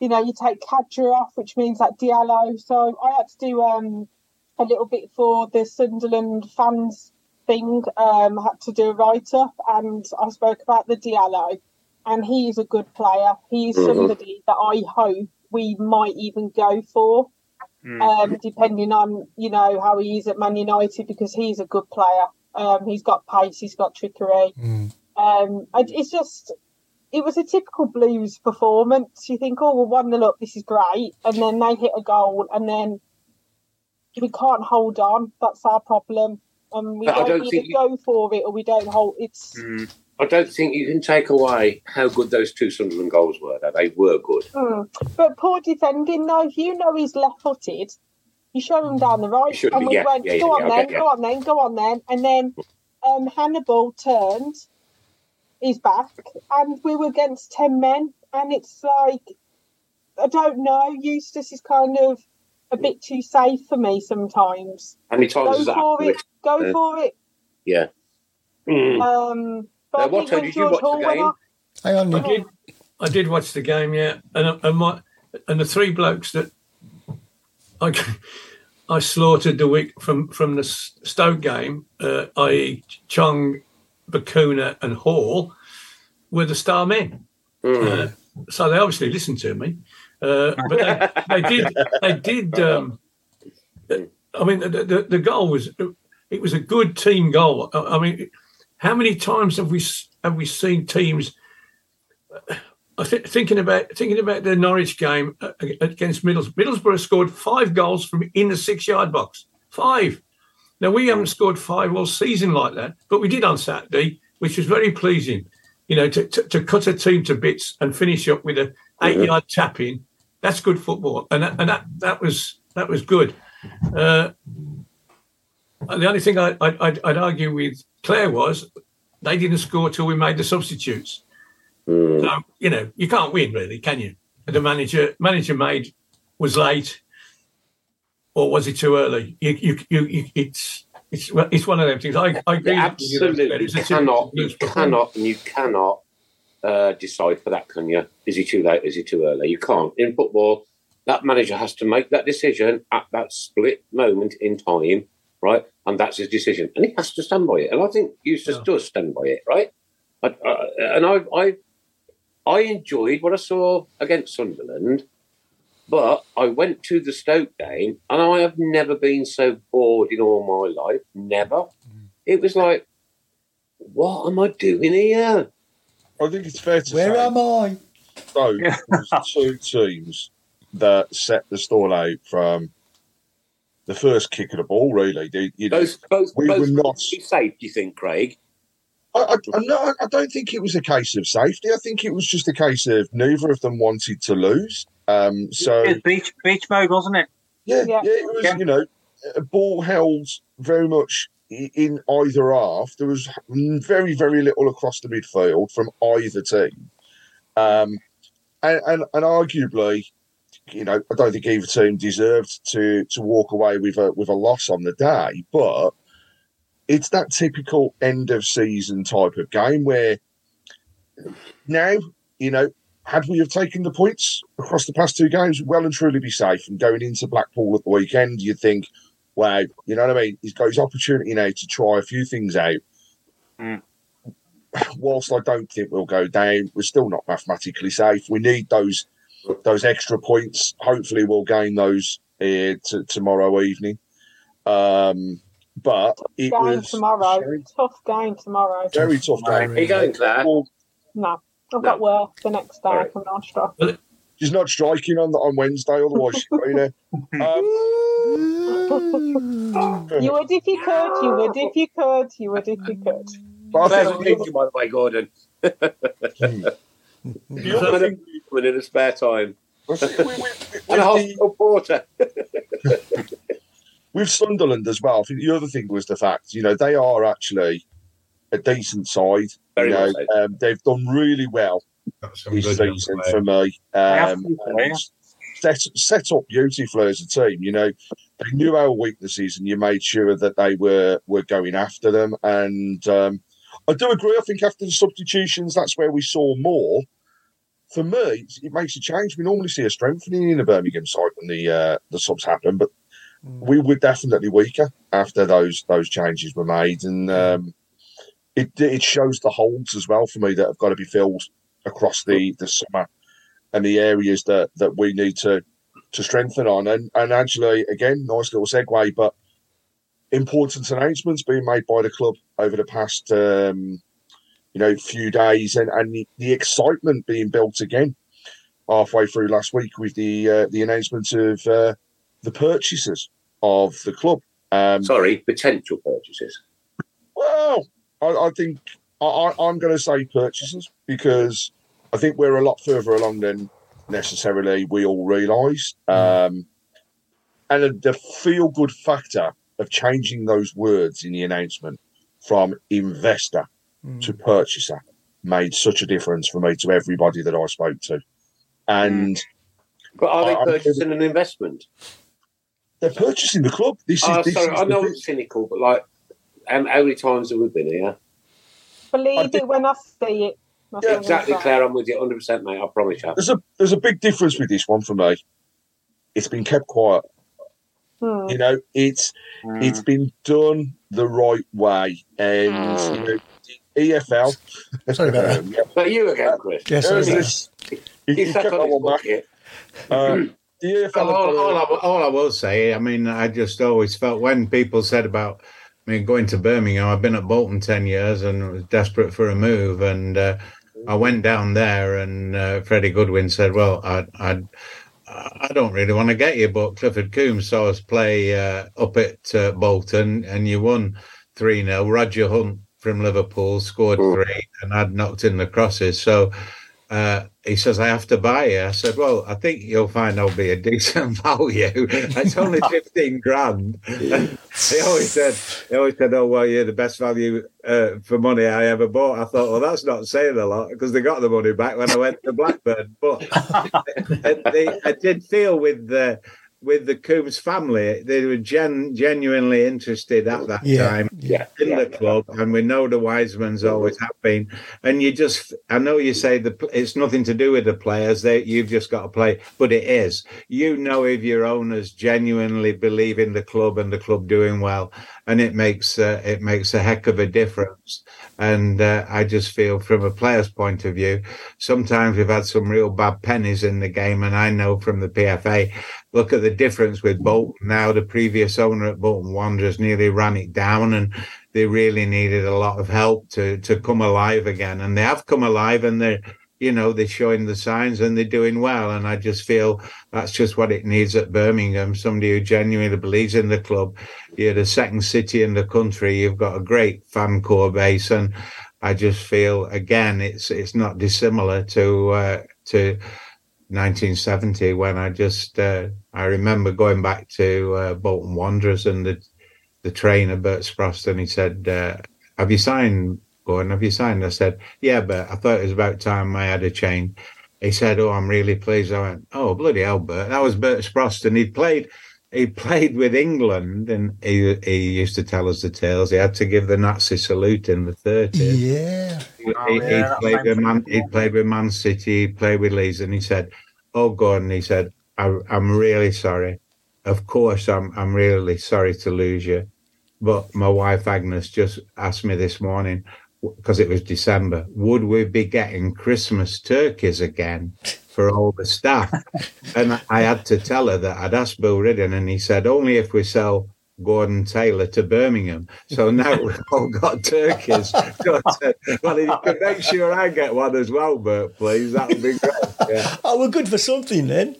[SPEAKER 7] You know, you take Khadra off, which means that Diallo. So I had to do um, a little bit for the Sunderland fans thing. Um, I had to do a write up, and I spoke about the Diallo, and he is a good player. He is
[SPEAKER 2] Mhm.
[SPEAKER 7] somebody that I hope we might even go for. um, depending on you know how he is at Man United because he's a good player. Um, he's got pace, he's got trickery. Um, and it's just it was a typical Blues performance. You think, oh, we're one nil up, this is great, and then they hit a goal, and then we can't hold on. That's our problem, and we
[SPEAKER 2] But
[SPEAKER 7] don't,
[SPEAKER 2] don't
[SPEAKER 7] either
[SPEAKER 2] you-
[SPEAKER 7] go for it or we don't hold. It's
[SPEAKER 2] I don't think you can take away how good those two Sunderland goals were. Though they were good.
[SPEAKER 7] Mm. But poor defending, though. If you know he's left footed, you show him down the right.
[SPEAKER 2] should
[SPEAKER 7] and we
[SPEAKER 2] yeah,
[SPEAKER 7] went,
[SPEAKER 2] yeah,
[SPEAKER 7] go
[SPEAKER 2] yeah,
[SPEAKER 7] on then,
[SPEAKER 2] you.
[SPEAKER 7] go on then, go on then. And then um, Hannibal turned his back and we were against 10 men. And it's like, I don't know, Eustace is kind of a bit too safe for me sometimes.
[SPEAKER 2] How many times
[SPEAKER 7] Go
[SPEAKER 2] has that
[SPEAKER 7] for it, go
[SPEAKER 2] Uh,
[SPEAKER 7] for it.
[SPEAKER 2] Yeah. Mm.
[SPEAKER 7] Um,
[SPEAKER 2] Now,
[SPEAKER 7] I
[SPEAKER 2] what time did you watch the game?
[SPEAKER 3] Hang on,
[SPEAKER 4] I did. I did watch the game, yeah, and and my and the three blokes that I I slaughtered the week from from the Stoke game, uh, i.e. Chong, Bacuna, and Hall, were the star men. Uh, so they obviously listened to me, uh, but they, they did. They did. Um, I mean, the, the the goal was it was a good team goal. I, I mean, how many times have we have we seen teams? I think thinking about thinking about the Norwich game uh, against Middlesbrough. Middlesbrough scored five goals from in the six-yard box. Five. Now we haven't scored five all season like that, but we did on Saturday, which was very pleasing. You know, to, to, to cut a team to bits and finish up with a eight-yard tap in. That's good football, and that, and that that was that was good. Uh, the only thing I, I, I'd, I'd argue with Claire was they didn't score till we made the substitutes. So you know you can't win really, can you? And the manager manager made was late, or was it too early? You, you, you, you it's it's it's one of them things. I, I agree.
[SPEAKER 2] You
[SPEAKER 4] with you
[SPEAKER 2] absolutely
[SPEAKER 4] typical
[SPEAKER 2] cannot, you cannot, and you cannot uh, decide for that, can you? Is he too late? Is he too early? You can't. In football, that manager has to make that decision at that split moment in time, right? And that's his decision, and he has to stand by it. And I think Eustace does stand by it, right? I, I, uh, and I, I, I enjoyed what I saw against Sunderland, but I went to the Stoke game, and I have never been so bored in all my life. Never. Mm. It was like, what am I doing here?
[SPEAKER 5] I think it's fair to say
[SPEAKER 3] Where
[SPEAKER 5] say.
[SPEAKER 3] am I?
[SPEAKER 5] So two teams that set the stall out from the first kick of the ball. Really, They- you know,
[SPEAKER 2] Both, both,
[SPEAKER 5] we
[SPEAKER 2] both
[SPEAKER 5] were not.
[SPEAKER 2] safe. Do you think, Craig?
[SPEAKER 5] I, I, I'm not, I don't think it was a case of safety. I think it was just a case of neither of them wanted to lose. Um, so
[SPEAKER 6] It was beach beach mode, wasn't it?
[SPEAKER 5] Yeah, yeah, it was.
[SPEAKER 6] Yeah.
[SPEAKER 5] You know, a ball held very much in either half. There was very, very little across the midfield from either team, um, and, and and arguably, you know, I don't think either team deserved to to walk away with a with a loss on the day, but it's that typical end of season type of game where now you know had we have taken the points across the past two games, well and truly be safe. And going into Blackpool at the weekend, you'd think, wow, you know what I mean? He's got his opportunity now to try a few things out. Mm. Whilst I don't think we'll go down, we're still not mathematically safe. We need those those extra points. Hopefully, we'll gain those uh, t- tomorrow evening. Um, but it
[SPEAKER 7] game
[SPEAKER 5] was
[SPEAKER 7] tomorrow. Tough game tomorrow.
[SPEAKER 5] very tough game.
[SPEAKER 2] Are you going, Claire?
[SPEAKER 7] No, I've got work the next day from Nostra.
[SPEAKER 5] She's not striking on on Wednesday, otherwise she's got there. Um,
[SPEAKER 7] You would if you could. You would if you could. You would if you could.
[SPEAKER 5] But I think-
[SPEAKER 2] you, by the way, Gordon.
[SPEAKER 5] The other thing-
[SPEAKER 2] Woman in a spare time.
[SPEAKER 5] with
[SPEAKER 2] and a hospital porter.
[SPEAKER 5] with Sunderland as well, I think the other thing was the fact, you know, they are actually a decent side.
[SPEAKER 2] Very
[SPEAKER 5] you know,
[SPEAKER 2] well
[SPEAKER 5] um, they've done really well this season for me. Um,
[SPEAKER 6] to,
[SPEAKER 5] and
[SPEAKER 6] yeah.
[SPEAKER 5] set, set up beautifully as a team. You know, they knew our weaknesses, and you made sure that they were were going after them. And um, I do agree. I think after the substitutions, that's where we saw more. For me, it makes a change. We normally see a strengthening in the Birmingham side when the uh, the subs happen, but we were definitely weaker after those those changes were made, and um, it it shows the holes as well for me that have got to be filled across the the summer and the areas that that we need to to strengthen on. And and actually, again, nice little segue, but important announcements being made by the club over the past um, you know few days, and and the, the excitement being built again halfway through last week with the uh, the announcement of uh, the purchases of the club. Um,
[SPEAKER 2] Sorry, potential purchases.
[SPEAKER 5] Well, I, I think I, I'm going to say purchases because I think we're a lot further along than necessarily we all realise. Um, and the feel good factor of changing those words in the announcement from investor Mm. to purchaser made such a difference for me to everybody that I spoke to. And mm.
[SPEAKER 2] But are they
[SPEAKER 5] I- I'm-
[SPEAKER 2] purchasing an investment?
[SPEAKER 5] they're purchasing the club. This is,
[SPEAKER 2] Oh,
[SPEAKER 5] this
[SPEAKER 2] sorry,
[SPEAKER 5] is
[SPEAKER 2] I know
[SPEAKER 5] bit-
[SPEAKER 2] it's cynical, but like, how, how many times have we been here?
[SPEAKER 7] Believe it when I see it. That's
[SPEAKER 2] exactly. Claire. I'm with you 100, percent mate. I promise you.
[SPEAKER 5] There's a there's a big difference with this one for me. It's been kept quiet.
[SPEAKER 7] Hmm.
[SPEAKER 5] You know, it's it's hmm. been done the right way, and you hmm. know, the EFL.
[SPEAKER 3] Sorry about that.
[SPEAKER 5] Um, yeah.
[SPEAKER 2] But you again, Chris.
[SPEAKER 3] Yeah, sorry about
[SPEAKER 5] Yes,
[SPEAKER 3] that.
[SPEAKER 5] You,
[SPEAKER 2] He
[SPEAKER 5] you
[SPEAKER 2] sat
[SPEAKER 5] kept
[SPEAKER 2] on
[SPEAKER 5] that
[SPEAKER 2] his
[SPEAKER 5] one back.
[SPEAKER 2] bucket.
[SPEAKER 5] Um, the EFL. have
[SPEAKER 8] all, all, I, all I will say, I mean, I just always felt when people said about I mean, going to Birmingham, I've been at Bolton 10 years and was desperate for a move. And uh, I went down there, and uh, Freddie Goodwin said, Well, I, I, I don't really want to get you, but Clifford Coombs saw us play uh, up at uh, Bolton, and you won 3 0. Roger Hunt from Liverpool scored three, and I'd knocked in the crosses. So uh, he says, I have to buy you. I said, Well, I think you'll find I'll be a decent value. It's only 15 grand. he always said, he always said, Oh, well, you're the best value uh, for money I ever bought. I thought, Well, that's not saying a lot because they got the money back when I went to Blackburn. But I, they, I did feel with the with the Coombs family, they were gen, genuinely interested at that
[SPEAKER 3] Yeah,
[SPEAKER 8] time
[SPEAKER 3] yeah.
[SPEAKER 8] in the club, and we know the Wisemans always have been. And you just, I know you say the it's nothing to do with the players; they you've just got to play, but it is. You know if your owners genuinely believe in the club and the club doing well, and it makes uh, it makes a heck of a difference. And uh, I just feel, from a player's point of view, sometimes we've had some real bad pennies in the game, and I know from the PFA. Look at the difference with Bolton now. The previous owner at Bolton Wanderers nearly ran it down, and they really needed a lot of help to to come alive again. And they have come alive, and they're you know they're showing the signs and they're doing well. And I just feel that's just what it needs at Birmingham. Somebody who genuinely believes in the club. You're the second city in the country. You've got a great fan core base, and I just feel again it's it's not dissimilar to uh, to 1970 when I just uh, I remember going back to uh, Bolton Wanderers and the the trainer Bert Sprost and he said, uh, "Have you signed, Gordon? Have you signed?" I said, "Yeah, but I thought it was about time I had a change. He said, "Oh, I'm really pleased." I went, "Oh, bloody hell, Bert!" That was Bert Sprost, and he'd played. He played with England, and he he used to tell us the tales. He had to give the Nazi salute in the 30s.
[SPEAKER 3] Yeah.
[SPEAKER 8] He,
[SPEAKER 6] Oh,
[SPEAKER 8] he,
[SPEAKER 6] yeah,
[SPEAKER 8] he played with Man, he played with Man City, he played with Leeds, and he said, "Oh, Gordon," he said, I, "I'm really sorry. Of course, I'm I'm really sorry to lose you, but my wife Agnes just asked me this morning because it was December, would we be getting Christmas turkeys again for all the staff?" and I had to tell her that I'd asked Bill Ridding, and he said, "Only if we sell." Gordon Taylor to Birmingham. So now we've all got turkeys. Uh, well, you can make sure I get one as well, Bert, please. That would be great. Yeah,
[SPEAKER 3] Oh, we're good for something then.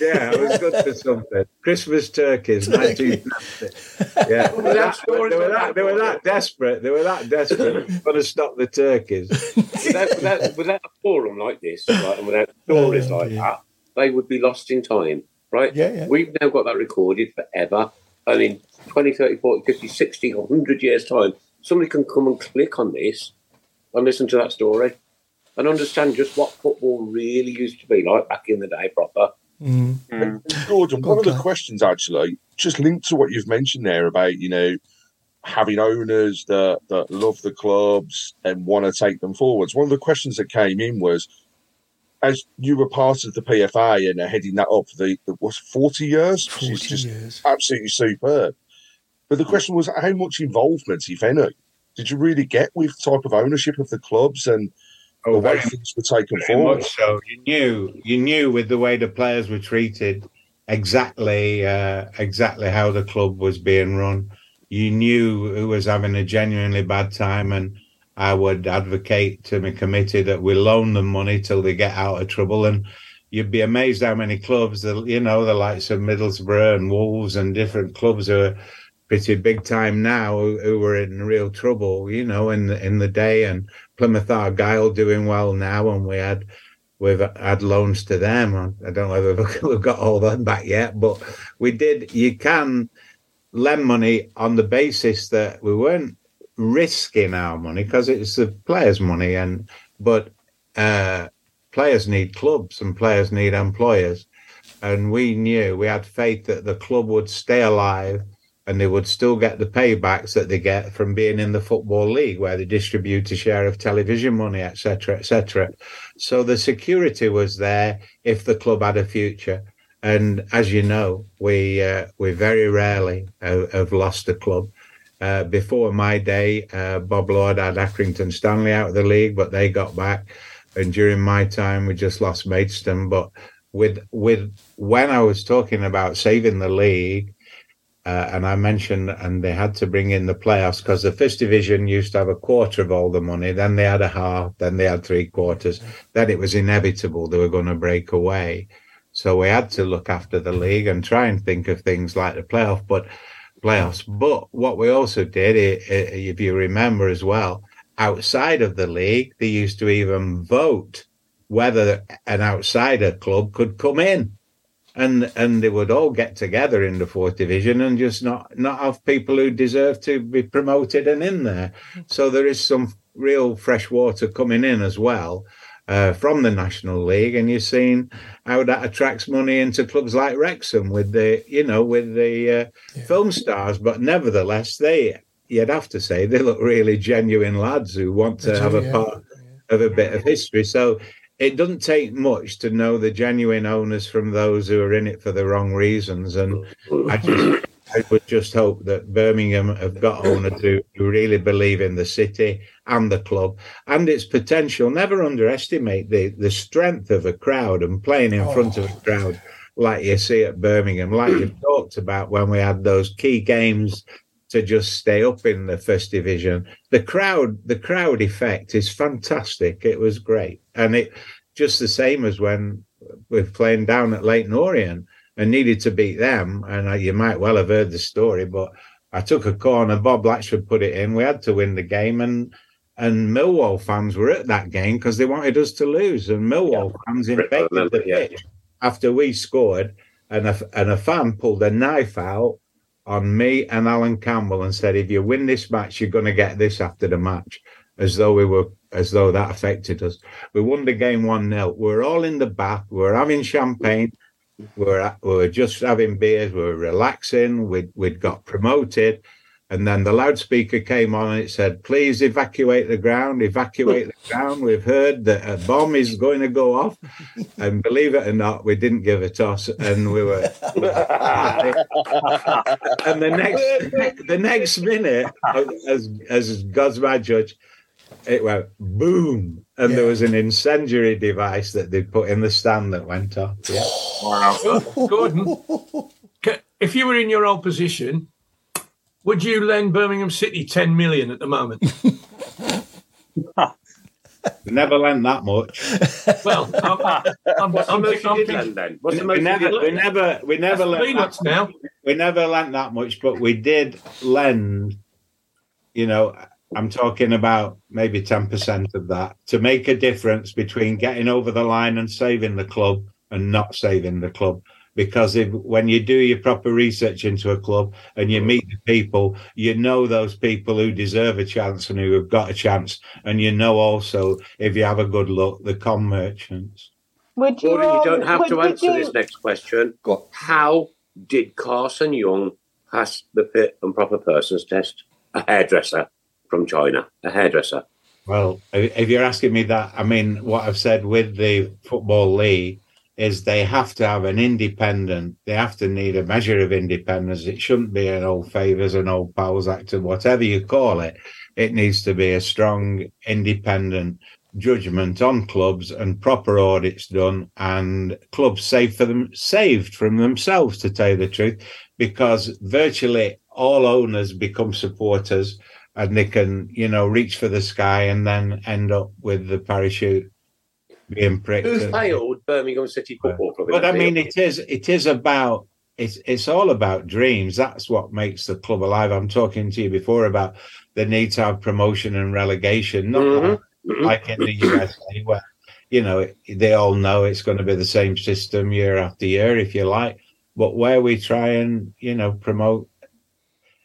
[SPEAKER 8] Yeah it was good for something. Christmas turkeys, 1970. Yeah, they were, that, they, were that, they were that desperate. They were that desperate. Going to stop the turkeys.
[SPEAKER 2] without, without, without a forum like this, right, and without stories
[SPEAKER 3] Oh,
[SPEAKER 2] like
[SPEAKER 3] dear.
[SPEAKER 2] that, they would be lost in time, right?
[SPEAKER 3] Yeah, yeah.
[SPEAKER 2] We've now got that recorded forever. And in 20, 30, 40, 50, 60, 100 years' time, somebody can come and click on this and listen to that story and understand just what football really used to be like back in the day proper.
[SPEAKER 3] Mm.
[SPEAKER 5] And Gordon, one of the questions actually, just linked to what you've mentioned there about, you know, having owners that, that love the clubs and want to take them forwards. One of the questions that came in was, as you were part of the PFA and are heading that up for the, the what's 40 years, which is
[SPEAKER 3] 40
[SPEAKER 5] just
[SPEAKER 3] years.
[SPEAKER 5] absolutely superb. But the question was, how much involvement, if any, did you really get with type of ownership of the clubs and way
[SPEAKER 8] very
[SPEAKER 5] things were taken forward?
[SPEAKER 8] much so. You knew, you knew with the way the players were treated, exactly uh, exactly how the club was being run. You knew who was having a genuinely bad time, and I would advocate to my committee that we loan them money till they get out of trouble. And you'd be amazed how many clubs, the you know, the likes of Middlesbrough and Wolves and different clubs are pretty big time now who, who were in real trouble, you know, in the, in the day. And Plymouth Argyle doing well now, and we had we've had loans to them. I don't know whether we've got all that back yet, but we did. You can lend money on the basis that we weren't risking our money because it's the players' money, and but uh, players need clubs and players need employers, and we knew we had faith that the club would stay alive and they would still get the paybacks that they get from being in the football league where they distribute a share of television money etc etc so the security was there if the club had a future. And as you know we uh, we very rarely have, have lost a club. Uh, before my day uh, bob lord had accrington stanley out of the league but they got back. And during my time we just lost maidstone. But with with when i was talking about saving the league uh, and I mentioned, and they had to bring in the playoffs because the first division used to have a quarter of all the money. Then they had a half. Then they had three quarters. Then it was inevitable they were going to break away. So we had to look after the league and try and think of things like the playoff, but playoffs. But what we also did, if you remember as well, outside of the league, they used to even vote whether an outsider club could come in and and they would all get together in the fourth division and just not not have people who deserve to be promoted and in there. So there is some real fresh water coming in as well uh, from the National League, and you've seen how that attracts money into clubs like Wrexham with the you know with the uh, yeah. film stars. But nevertheless, they you'd have to say they look really genuine lads who want to have a part of a bit of history. So it doesn't take much to know the genuine owners from those who are in it for the wrong reasons. And I just I would just hope that Birmingham have got owners who, who really believe in the city and the club and its potential. Never underestimate the, the strength of a crowd and playing in front of a oh. crowd like you see at Birmingham, like you've talked about when we had those key games to just stay up in the first division. The crowd, the crowd effect is fantastic. It was great, and it just the same as when we're playing down at Leyton Orient and needed to beat them. And I, you might well have heard the story, but I took a corner. Bob Latchford put it in. We had to win the game, and and Millwall fans were at that game because they wanted us to lose. And Millwall yeah. fans invaded the pitch after we scored, and a, and a fan pulled a knife out on me and Alan Campbell and said, if you win this match, you're going to get this after the match, as though we were, as though that affected us. We won the game 1 0. We are all in the bath. We are having champagne. We are we were just having beers. We're relaxing. We'd, we'd got promoted. And then the loudspeaker came on and it said, please evacuate the ground, evacuate the ground. We've heard that a bomb is going to go off. And believe it or not, we didn't give a toss and we were. and the next the next minute, as, as God's my judge, it went boom. And yeah. there was an incendiary device that they put in the stand that went off. Yeah.
[SPEAKER 4] Wow. Gordon, if you were in your old position, would you lend Birmingham City 10 million at the moment?
[SPEAKER 8] never lend that much.
[SPEAKER 4] Well, I'm, I'm,
[SPEAKER 2] What's I'm, the most I'm, you did lend then? What's the most
[SPEAKER 8] we never, we never, we never lent
[SPEAKER 4] peanuts that, now.
[SPEAKER 8] We never lent that much, but we did lend. You know, I'm talking about maybe ten percent of that to make a difference between getting over the line and saving the club and not saving the club because if when you do your proper research into a club and you meet the people, you know those people who deserve a chance and who have got a chance, and you know also if you have a good look, the con merchants.
[SPEAKER 7] Would you,
[SPEAKER 2] Gordon, you don't have
[SPEAKER 7] would-
[SPEAKER 2] to answer
[SPEAKER 7] you-
[SPEAKER 2] this next question. How did Carson Yeung pass the fit and proper persons test? A hairdresser from China, a hairdresser.
[SPEAKER 8] Well, if if you're asking me that, I mean, what I've said with the football league is they have to have an independent. They have to need a measure of independence. It shouldn't be an old favours and old pals act, or whatever you call it. It needs to be a strong, independent judgment on clubs and proper audits done and clubs saved for them saved from themselves to tell you the truth because virtually all owners become supporters and they can you know reach for the sky and then end up with the parachute being pricked
[SPEAKER 2] Who failed Birmingham City Football Club?
[SPEAKER 8] but I mean, it is it is about it's it's all about dreams. That's what makes the club alive. I'm talking to you before about the need to have promotion and relegation, not
[SPEAKER 2] Mhm.
[SPEAKER 8] like, like in the USA where you know they all know it's going to be the same system year after year, if you like. But where we try and you know promote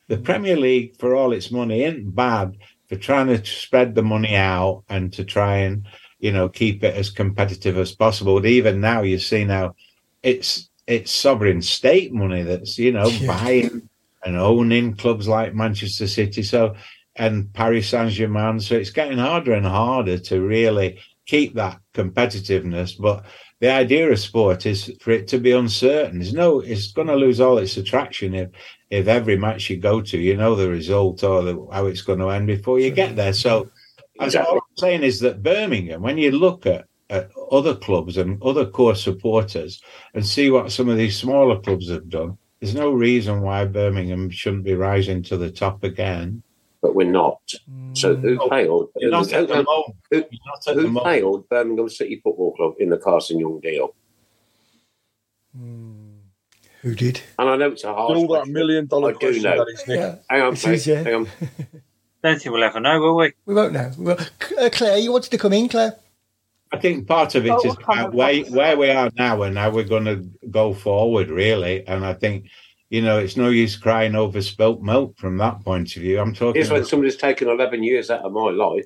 [SPEAKER 8] the Premier League for all its money isn't bad for trying to spread the money out and to try and you know keep it as competitive as possible. But even now, you see now it's it's sovereign state money that's you know buying and owning clubs like Manchester City, so and Paris Saint Germain. So it's getting harder and harder to really keep that competitiveness. But the idea of sport is for it to be uncertain. There's no, it's going to lose all its attraction if if every match you go to, you know the result or the, how it's going to end before you get there. So that's all I'm saying is that Birmingham, when you look at, at other clubs and other core supporters and see what some of these smaller clubs have done, there's no reason why Birmingham shouldn't be rising to the top again.
[SPEAKER 2] But we're not. So mm. who
[SPEAKER 8] No,
[SPEAKER 2] failed?
[SPEAKER 8] you're not at the
[SPEAKER 2] who,
[SPEAKER 8] moment.
[SPEAKER 2] who,
[SPEAKER 8] Not at the
[SPEAKER 2] who failed Birmingham City Football Club in the Carson Yeung deal? Mm.
[SPEAKER 3] Who did?
[SPEAKER 2] And I know it's a hard
[SPEAKER 5] All that million dollar
[SPEAKER 2] I do
[SPEAKER 5] question
[SPEAKER 2] know.
[SPEAKER 5] that is, Nick.
[SPEAKER 3] Yeah.
[SPEAKER 2] Hang on,
[SPEAKER 3] It
[SPEAKER 2] mate.
[SPEAKER 3] is, yeah.
[SPEAKER 2] Hang on.
[SPEAKER 6] Don't think we'll ever know, will we?
[SPEAKER 3] We won't know. Well, uh, Claire, you wanted to come in, Claire?
[SPEAKER 8] I think part of it
[SPEAKER 7] Oh,
[SPEAKER 8] is about
[SPEAKER 7] on.
[SPEAKER 8] where, where we are now and how we're going to go forward, really. And I think, you know, it's no use crying over spilt milk from that point of view. I'm talking.
[SPEAKER 2] Here's when somebody's taken 11 years out of my life.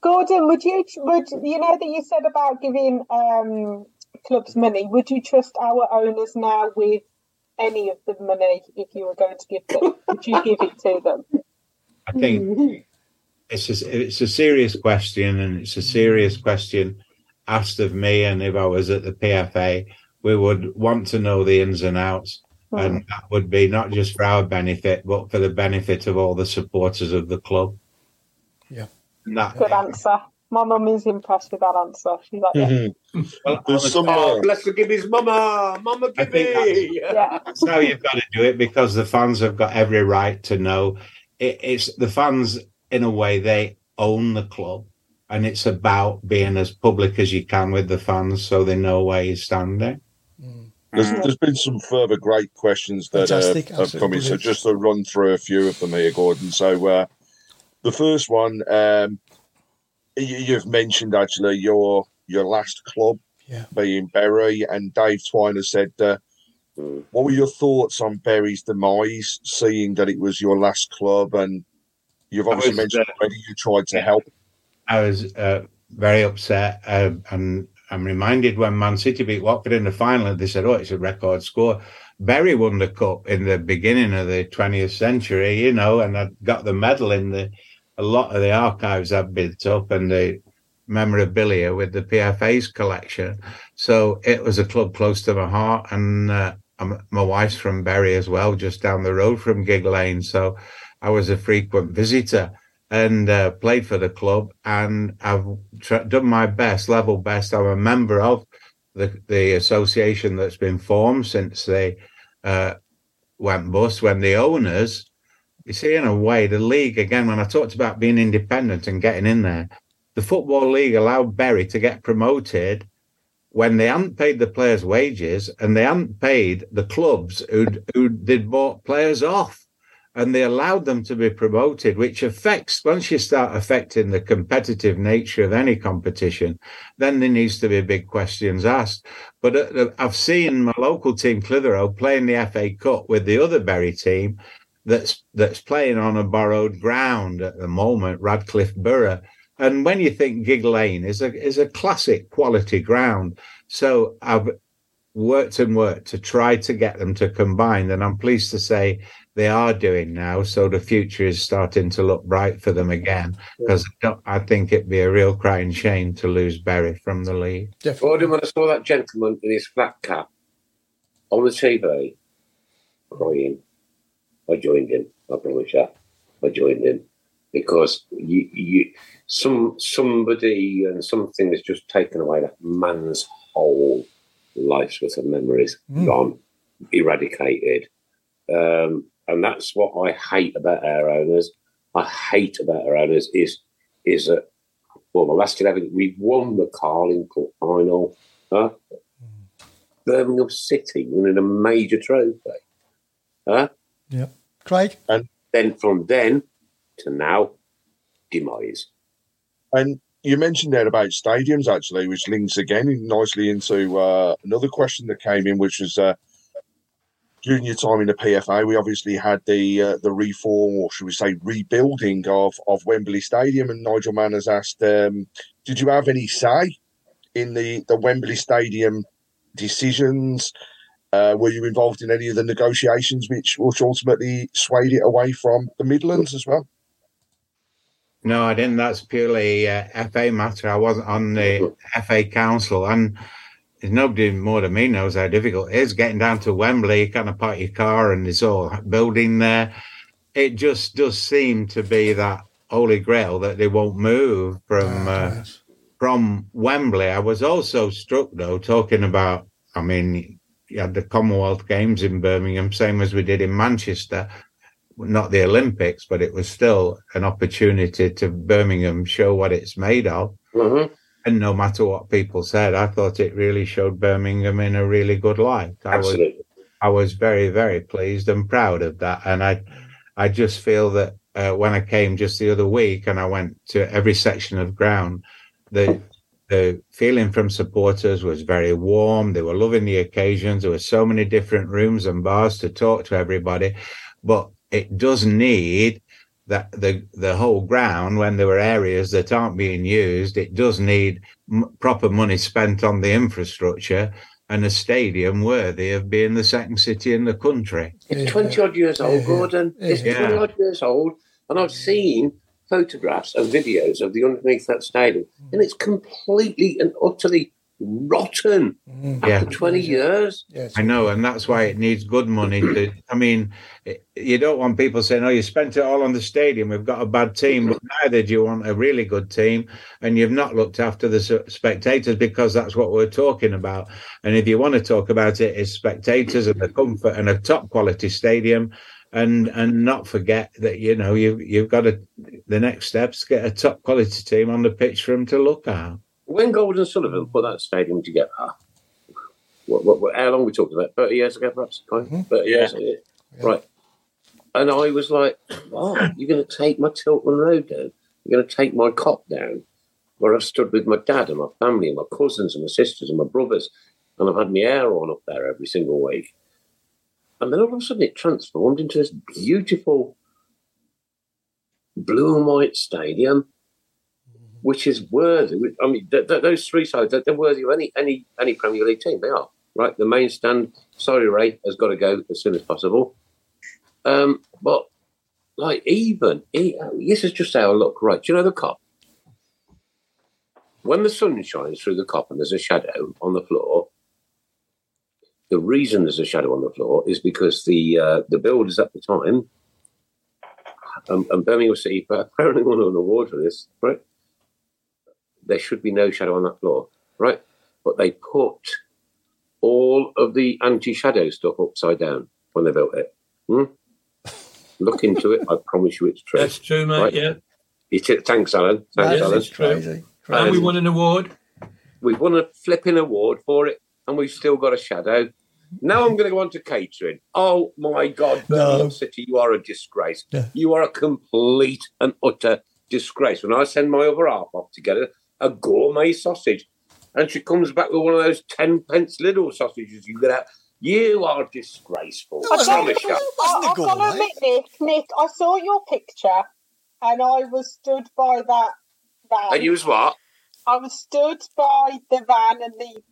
[SPEAKER 7] Gordon, would you would you know that you said about giving um, clubs money? Would you trust our owners now with any of the money if you were going to give them? would you give it to them?
[SPEAKER 8] I think it's a, it's a serious question, and it's a serious question asked of me. And if I was at the PFA, we would want to know the ins and outs, and that would be not just for our benefit, but for the benefit of all the supporters of the club.
[SPEAKER 3] Yeah.
[SPEAKER 8] And that,
[SPEAKER 7] Good answer. My mum is impressed with that answer. She's like, yeah.
[SPEAKER 5] Mm-hmm.
[SPEAKER 8] well,
[SPEAKER 5] There's some,
[SPEAKER 2] Oh, bless her, give his mama. Mama,
[SPEAKER 8] I
[SPEAKER 2] give
[SPEAKER 8] think
[SPEAKER 2] me.
[SPEAKER 7] yeah.
[SPEAKER 8] That's how you've got to do it because the fans have got every right to know. It, it's the fans, in a way, they own the club, and it's about being as public as you can with the fans so they know where you're standing.
[SPEAKER 5] There's, there's been some further great questions that uh, have come in. So just to run through a few of them here, Gordon. So uh, the first one, um, you, you've mentioned actually your your last club
[SPEAKER 3] Yeah.
[SPEAKER 5] being Bury, and Dave Twine has said, uh, "What were your thoughts on Bury's demise, seeing that it was your last club?" And you've obviously
[SPEAKER 8] was,
[SPEAKER 5] mentioned
[SPEAKER 8] uh,
[SPEAKER 5] already you tried to help.
[SPEAKER 8] I was uh, very upset, uh, and I'm reminded when Man City beat Watford in the final, they said, "Oh, it's a record score." Bury won the cup in the beginning of the 20th century, you know, and I got the medal in the. A lot of the archives I've built up and the memorabilia with the PFA's collection. So it was a club close to my heart, and uh, I'm, my wife's from Bury as well, just down the road from Gigg Lane. So I was a frequent visitor and uh, played for the club, and I've tr- done my best, level best. I'm a member of the the association that's been formed since they uh, went bust. When the owners, you see, in a way, the league again. When I talked about being independent and getting in there, the football league allowed Bury to get promoted when they hadn't paid the players' wages and they hadn't paid the clubs who who they'd bought players off and they allowed them to be promoted, which affects once you start affecting the competitive nature of any competition, then there needs to be big questions asked. But uh, I've seen my local team Clitheroe playing the FA Cup with the other Bury team that's that's playing on a borrowed ground at the moment, Radcliffe Borough. And when you think Gigg Lane is a is a classic quality ground, so I've worked and worked to try to get them to combine, and I'm pleased to say they are doing now. So the future is starting to look bright for them again. Because I think it'd be a real crying shame to lose Bury from the league.
[SPEAKER 2] Gordon, when I saw that gentleman in his flat cap on the TV crying, I joined him. I promise you. I joined him. because you, you some somebody and something has just taken away that man's whole life's worth of memories
[SPEAKER 3] Mm.
[SPEAKER 2] gone, eradicated. Um, and that's what I hate about our owners. I hate about our owners is is that well, the last eleven we won the Carling Cup final. Huh? Birmingham City winning a major trophy. Huh?
[SPEAKER 3] Yeah. Craig?
[SPEAKER 5] And
[SPEAKER 2] then from then to now, demise.
[SPEAKER 5] And you mentioned there about stadiums, actually, which links again nicely into uh, another question that came in, which was uh, during your time in the PFA, we obviously had the uh, the reform, or should we say, rebuilding of, of Wembley Stadium. And Nigel Mann has asked, um, did you have any say in the, the Wembley Stadium decisions? Uh, were you involved in any of the negotiations which, which ultimately swayed it away from the Midlands as well?
[SPEAKER 8] No, I didn't. That's purely uh, FA matter. I wasn't on the FA council, and there's nobody more than me knows how difficult it is getting down to Wembley. You kind of park your car, and there's all building there. It just does seem to be that holy grail that they won't move from uh, from Wembley. I was also struck though talking about. I mean, you had the Commonwealth Games in Birmingham, same as we did in Manchester not the Olympics, but it was still an opportunity to Birmingham show what it's made of.
[SPEAKER 2] Mm-hmm.
[SPEAKER 8] And no matter what people said, I thought it really showed Birmingham in a really good light. I was,
[SPEAKER 2] Absolutely.
[SPEAKER 8] I was very, very pleased and proud of that. And I, I just feel that uh, when I came just the other week and I went to every section of ground, the the feeling from supporters was very warm. They were loving the occasions. There were so many different rooms and bars to talk to everybody, but it does need that the the whole ground when there were areas that aren't being used it does need m- proper money spent on the infrastructure and a stadium worthy of being the second city in the country
[SPEAKER 2] It's 20 odd years old, Gordon. It's
[SPEAKER 8] Yeah.
[SPEAKER 2] 20 odd years old. And I've seen photographs and videos of the underneath that stadium, and it's completely and utterly rotten mm. after
[SPEAKER 8] Yeah.
[SPEAKER 2] 20 years.
[SPEAKER 8] I know, and that's why it needs good money. To, I mean, you don't want people saying, "Oh, you spent it all on the stadium. We've got a bad team," but neither do you want a really good team, and you've not looked after the spectators because that's what we're talking about. And if you want to talk about it, it's spectators and the comfort and a top quality stadium, and and not forget that you know you you've got to the next steps get a top quality team on the pitch for them to look at.
[SPEAKER 2] When Gold and Sullivan put that stadium together, what, what, what, how long we talking about? 30 years ago, perhaps? Colin? Mm-hmm. 30 years ago. Right. And I was like, oh, you're going to take my Tilton Road down? You're going to take my Kop down? Where I've stood with my dad and my family and my cousins and my sisters and my brothers, and I've had my hair on up there every single week. And then all of a sudden it transformed into this beautiful blue and white stadium, which is worthy. I mean, th- th- those three sides, they're, worthy of any, any, any Premier League team. They are, right? The main stand, sorry, Ray, has got to go as soon as possible. Um, but, like, even, this is just I look, right? Do you know the Kop? When the sun shines through the Kop and there's a shadow on the floor, the reason there's a shadow on the floor is because the uh, the builders at the time, um, and Birmingham City apparently won an award for this, right? There should be no shadow on that floor, right? But they put all of the anti-shadow stuff upside down when they built it. Hmm? Look into it. I promise you, it's true.
[SPEAKER 4] That's true, mate.
[SPEAKER 2] Right?
[SPEAKER 4] Yeah.
[SPEAKER 2] It is, thanks, Alan. Thanks,
[SPEAKER 4] Yes,
[SPEAKER 2] Alan.
[SPEAKER 4] it's true. And we won an award.
[SPEAKER 2] We've won a flipping award for it, and we've still got a shadow. Now I'm going to go on to catering. Oh my God, Birmingham City, you are a disgrace. You are a complete and utter disgrace. When I send my other half off to get a, a gourmet sausage, and she comes back with one of those ten pence little sausages you get out, you are disgraceful. I promise you.
[SPEAKER 7] I, I've got to admit, Nick, Nick, I saw your picture and I was stood by that van.
[SPEAKER 2] And you was what?
[SPEAKER 7] I was stood by the van and the,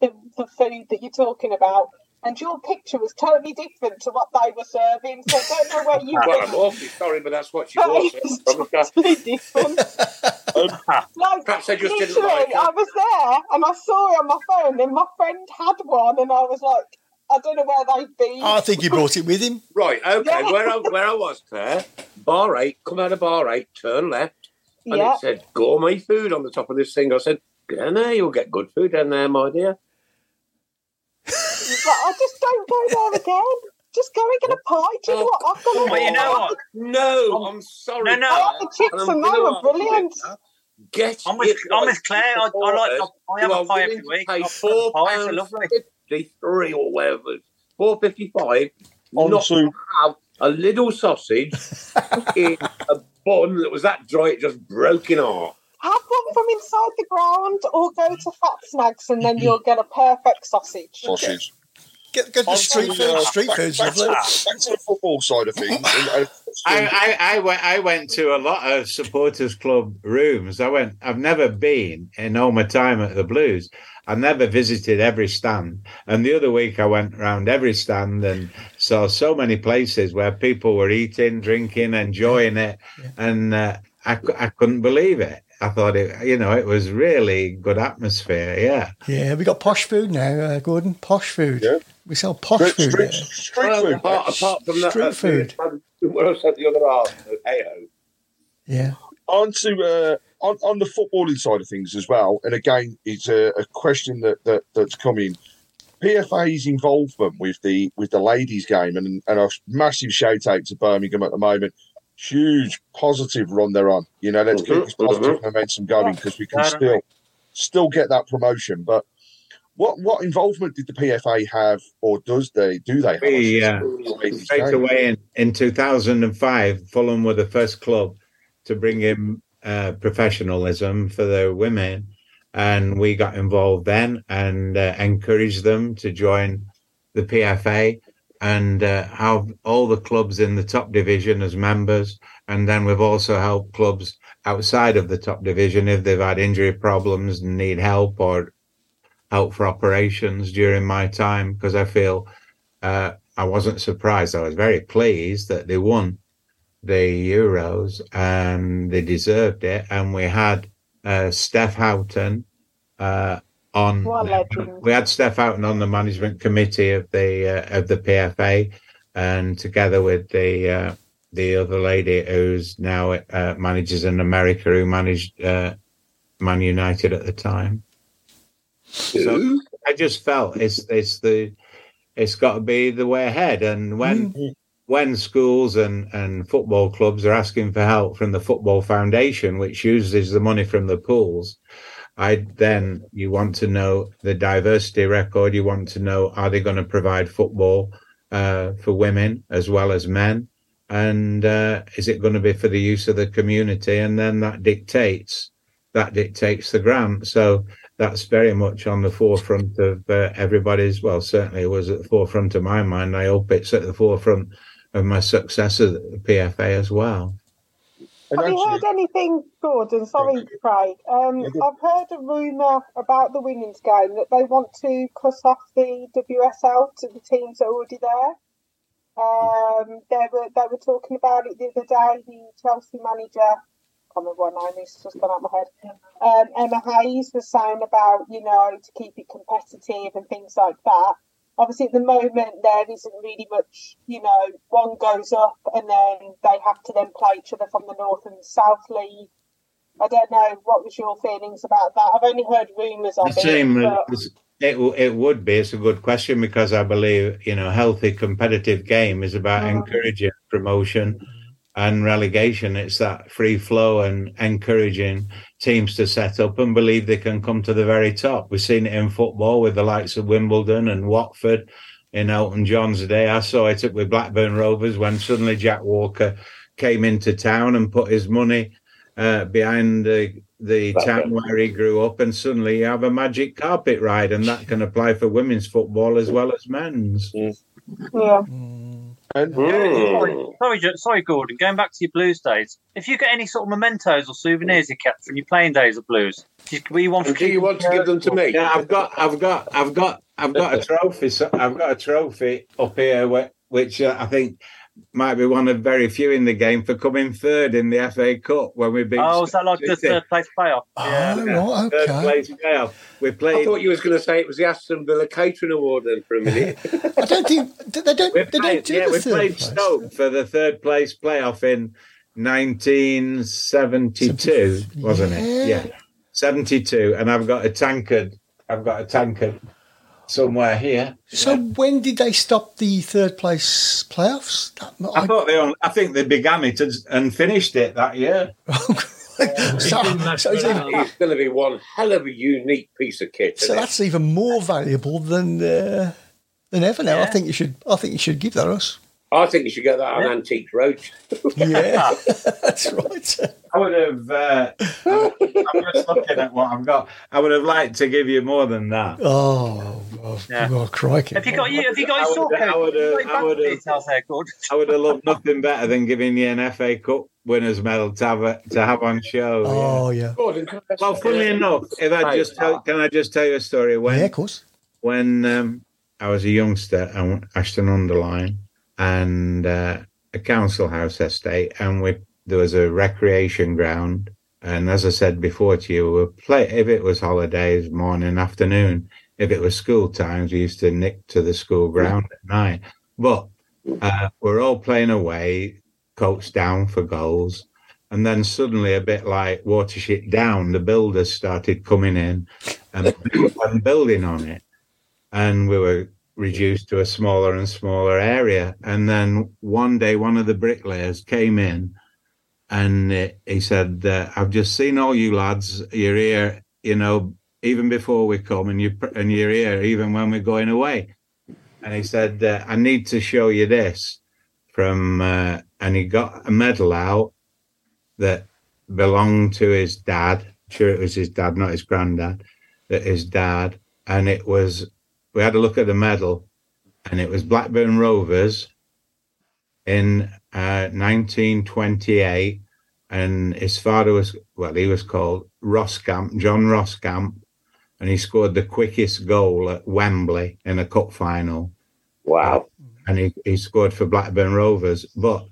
[SPEAKER 7] the the food that you're talking about, and your picture was totally different to what they were serving. So I don't know where you
[SPEAKER 2] Well, I'm awfully sorry, but that's what she
[SPEAKER 7] That
[SPEAKER 2] was.
[SPEAKER 7] is
[SPEAKER 2] I
[SPEAKER 7] totally different.
[SPEAKER 2] Um,
[SPEAKER 7] like,
[SPEAKER 2] Perhaps I just didn't
[SPEAKER 7] literally,
[SPEAKER 2] like her.
[SPEAKER 7] I was there and I saw it on my phone, and my friend had one, and I was like, I don't know where they've been.
[SPEAKER 3] I think he brought it with him.
[SPEAKER 2] Right, okay,
[SPEAKER 7] Yeah.
[SPEAKER 2] where, I, where I was, Claire, bar eight, come out of bar eight, turn left, and
[SPEAKER 7] Yeah.
[SPEAKER 2] it said gourmet food on the top of this thing. I said, get in there, you'll get good food down there, my dear.
[SPEAKER 7] But I just don't go there again. Just go and get a pie. Do you know what? I've got a
[SPEAKER 6] Well, you know what?
[SPEAKER 2] No, um, I'm sorry.
[SPEAKER 6] No, no.
[SPEAKER 7] I like the chips
[SPEAKER 2] And
[SPEAKER 7] and
[SPEAKER 2] I'm
[SPEAKER 7] they were brilliant.
[SPEAKER 2] Get
[SPEAKER 6] I'm with,
[SPEAKER 2] it
[SPEAKER 6] I'm
[SPEAKER 2] right.
[SPEAKER 6] with Claire. I, I like. I, I have
[SPEAKER 2] You
[SPEAKER 6] a
[SPEAKER 2] are
[SPEAKER 6] pie every week.
[SPEAKER 2] pay
[SPEAKER 6] I've
[SPEAKER 2] four
[SPEAKER 6] got pies are
[SPEAKER 2] pounds
[SPEAKER 6] lovely.
[SPEAKER 2] fifty-three or whatever, four fifty-five.
[SPEAKER 5] On
[SPEAKER 2] Not
[SPEAKER 5] to-
[SPEAKER 2] to have a little sausage in a bun that was that dry it just broke in half.
[SPEAKER 7] Have one from inside the ground or go to Fat Snacks and then you'll get a perfect sausage.
[SPEAKER 5] Sausage.
[SPEAKER 3] Get, get the street
[SPEAKER 5] to,
[SPEAKER 3] food.
[SPEAKER 5] uh,
[SPEAKER 3] Street
[SPEAKER 5] back-
[SPEAKER 3] food's
[SPEAKER 5] back to-
[SPEAKER 3] lovely.
[SPEAKER 5] Back to the football side of things.
[SPEAKER 8] I, I, I went I went to a lot of supporters club rooms. I went I've never been in all my time at the Blues. I never visited every stand. And the other week I went around every stand and saw so many places where people were eating, drinking, enjoying it. And uh, I, I couldn't believe it. I thought it, you know, it was really good atmosphere. Yeah.
[SPEAKER 3] Yeah, we got posh food now, uh, Gordon. Posh food.
[SPEAKER 5] Yeah.
[SPEAKER 3] We sell posh
[SPEAKER 5] street,
[SPEAKER 3] food.
[SPEAKER 5] street,
[SPEAKER 3] there.
[SPEAKER 5] street
[SPEAKER 2] Well,
[SPEAKER 5] food.
[SPEAKER 2] apart, apart from that,
[SPEAKER 3] Street
[SPEAKER 2] uh,
[SPEAKER 3] food.
[SPEAKER 2] What I said the other half, AO.
[SPEAKER 3] Yeah.
[SPEAKER 5] on to uh, on, on the footballing side of things as well. And again, it's a, a question that, that that's coming. PFA's involvement with the with the ladies game and and a massive shout out to Birmingham at the moment. Huge positive run they're on. You know, let's keep
[SPEAKER 2] Mhm,
[SPEAKER 5] this positive
[SPEAKER 2] mhm.
[SPEAKER 5] momentum going because we can still still get that promotion. But what what involvement did the PFA have, or does they do they have?
[SPEAKER 8] We, uh,
[SPEAKER 5] in the ladies
[SPEAKER 8] straight
[SPEAKER 5] game?
[SPEAKER 8] away in, in 2005, Fulham were the first club to bring in uh, professionalism for the women. And we got involved then and uh, encouraged them to join the PFA and uh, have all the clubs in the top division as members. And then we've also helped clubs outside of the top division if they've had injury problems and need help or help for operations during my time because I feel uh, I wasn't surprised. I was very pleased that they won the Euros and they deserved it. And we had uh, Steph Houghton uh, on.
[SPEAKER 7] What.
[SPEAKER 8] We had Steph Houghton on the management committee of the uh, of the PFA, and together with the uh, the other lady who's now uh, manages in America, who managed uh, Man United at the time. So I just felt it's it's the it's got to be the way ahead. And when when schools and and football clubs are asking for help from the football foundation, which uses the money from the pools, I then you want to know the diversity record. You want to know are they going to provide football uh, for women as well as men, and uh, is it going to be for the use of the community? And then that dictates that dictates the grant. So that's very much on the forefront of uh, everybody's. Well, certainly it was at the forefront of my mind. I hope it's at the forefront of my success at the PFA as well.
[SPEAKER 5] And
[SPEAKER 7] Have you heard anything, Gordon? Sorry, Craig. Um, I've heard a rumour about the women's game that they want to cut off the WSL to the teams that are already there. Um, they were they were talking about it the other day. The Chelsea manager, I can't remember what name is, it's just gone out of my head. Um, Emma Hayes was saying about you know to keep it competitive and things like that. Obviously, at the moment, there isn't really much. You know, one goes up and then they have to then play each other from the North and South League. I don't know. What was your feelings about that? I've only heard rumours of
[SPEAKER 8] same.
[SPEAKER 7] it. But
[SPEAKER 8] It, it would be. It's a good question because I believe you know healthy competitive game is about
[SPEAKER 7] Mhm.
[SPEAKER 8] encouraging promotion and relegation. It's that free flow and encouraging teams to set up and believe they can come to the very top. We've seen it in football with the likes of Wimbledon and Watford in Elton John's day. I saw it with Blackburn Rovers when suddenly Jack Walker came into town and put his money uh, behind the the town where he grew up, and suddenly you have a magic carpet ride, and that can apply for women's football as well as men's.
[SPEAKER 7] yeah,
[SPEAKER 5] And
[SPEAKER 6] Sorry, sorry, sorry, Gordon. Going back to your Blues days, if you get any sort of mementos or souvenirs you kept from your playing days of Blues, do you, were you one
[SPEAKER 2] Do you want to give them to me?
[SPEAKER 8] Yeah, I've got, I've got, I've got, I've got a trophy. So I've got a trophy up here, which uh, I think might be one of very few in the game for coming third in the FA Cup when we beat.
[SPEAKER 6] Oh, is that like the third place playoff? Oh, yeah.
[SPEAKER 3] Oh, right,
[SPEAKER 8] Third place playoff. We played.
[SPEAKER 2] I thought you was going to say it was the Aston Villa Catering Award then for a minute.
[SPEAKER 3] I don't think they don't.
[SPEAKER 8] We
[SPEAKER 3] They don't do
[SPEAKER 8] yeah,
[SPEAKER 3] the
[SPEAKER 8] we
[SPEAKER 3] third
[SPEAKER 8] played
[SPEAKER 3] place.
[SPEAKER 8] Stoke for the third place playoff in 1972, wasn't it?
[SPEAKER 3] Yeah.
[SPEAKER 8] Yeah, 72. And I've got a tankard. I've got a tankard somewhere here.
[SPEAKER 3] So when did they stop the third place playoffs? That,
[SPEAKER 8] I thought they. Only, I think they began it and, and finished it that year.
[SPEAKER 3] so, so, it's
[SPEAKER 2] it's going to be one hell of a unique piece of kit.
[SPEAKER 3] so
[SPEAKER 2] isn't it?
[SPEAKER 3] that's even more valuable than uh, than ever now. I think you should. I think you should give that us.
[SPEAKER 2] I think you should get that on Antique Roach.
[SPEAKER 3] Yeah, that's right.
[SPEAKER 8] I would have. Uh, I'm just looking at what I've got. I would have liked to give you more than that.
[SPEAKER 3] Oh, oh,
[SPEAKER 6] Yeah.
[SPEAKER 3] oh crikey!
[SPEAKER 6] Have you got you? Have you got
[SPEAKER 8] I
[SPEAKER 6] your sort
[SPEAKER 8] would- I would, uh,
[SPEAKER 6] Have you got
[SPEAKER 8] I
[SPEAKER 6] your bank
[SPEAKER 8] would,
[SPEAKER 6] details there, Gordon?
[SPEAKER 8] I would have loved nothing better than giving you an FA Cup winners medal to have to have on show.
[SPEAKER 3] Oh yeah,
[SPEAKER 2] Gordon, can I ask
[SPEAKER 8] Well,
[SPEAKER 2] you-
[SPEAKER 8] funnily enough, if I just tell, can I just tell you a story? When
[SPEAKER 3] yeah, of course.
[SPEAKER 8] when um, I was a youngster at Ashton-under-Lyne and uh, a council house estate, and we there was a recreation ground. And as I said before to you, we play if it was holidays, morning, afternoon. If it was school times, we used to nick to the school ground at night. But uh, we're all playing away, coach down for goals. And then suddenly, a bit like water shit down, the builders started coming in and, and building on it and we were reduced to a smaller and smaller area. And then one day, one of the bricklayers came in and he said, uh, "I've just seen all you lads. You're here, you know, even before we come, and you and you're here even when we're going away." And he said, uh, "I need to show you this." From uh, and he got a medal out that belonged to his dad. Sure, it was his dad, not his granddad. That his dad, and it was we had a look at the medal, and it was Blackburn Rovers in uh, 1928, and his father was well, he was called Roscamp, John Roscamp, and he scored the quickest goal at Wembley in a cup final.
[SPEAKER 2] Wow.
[SPEAKER 8] And he, he scored for Blackburn Rovers, but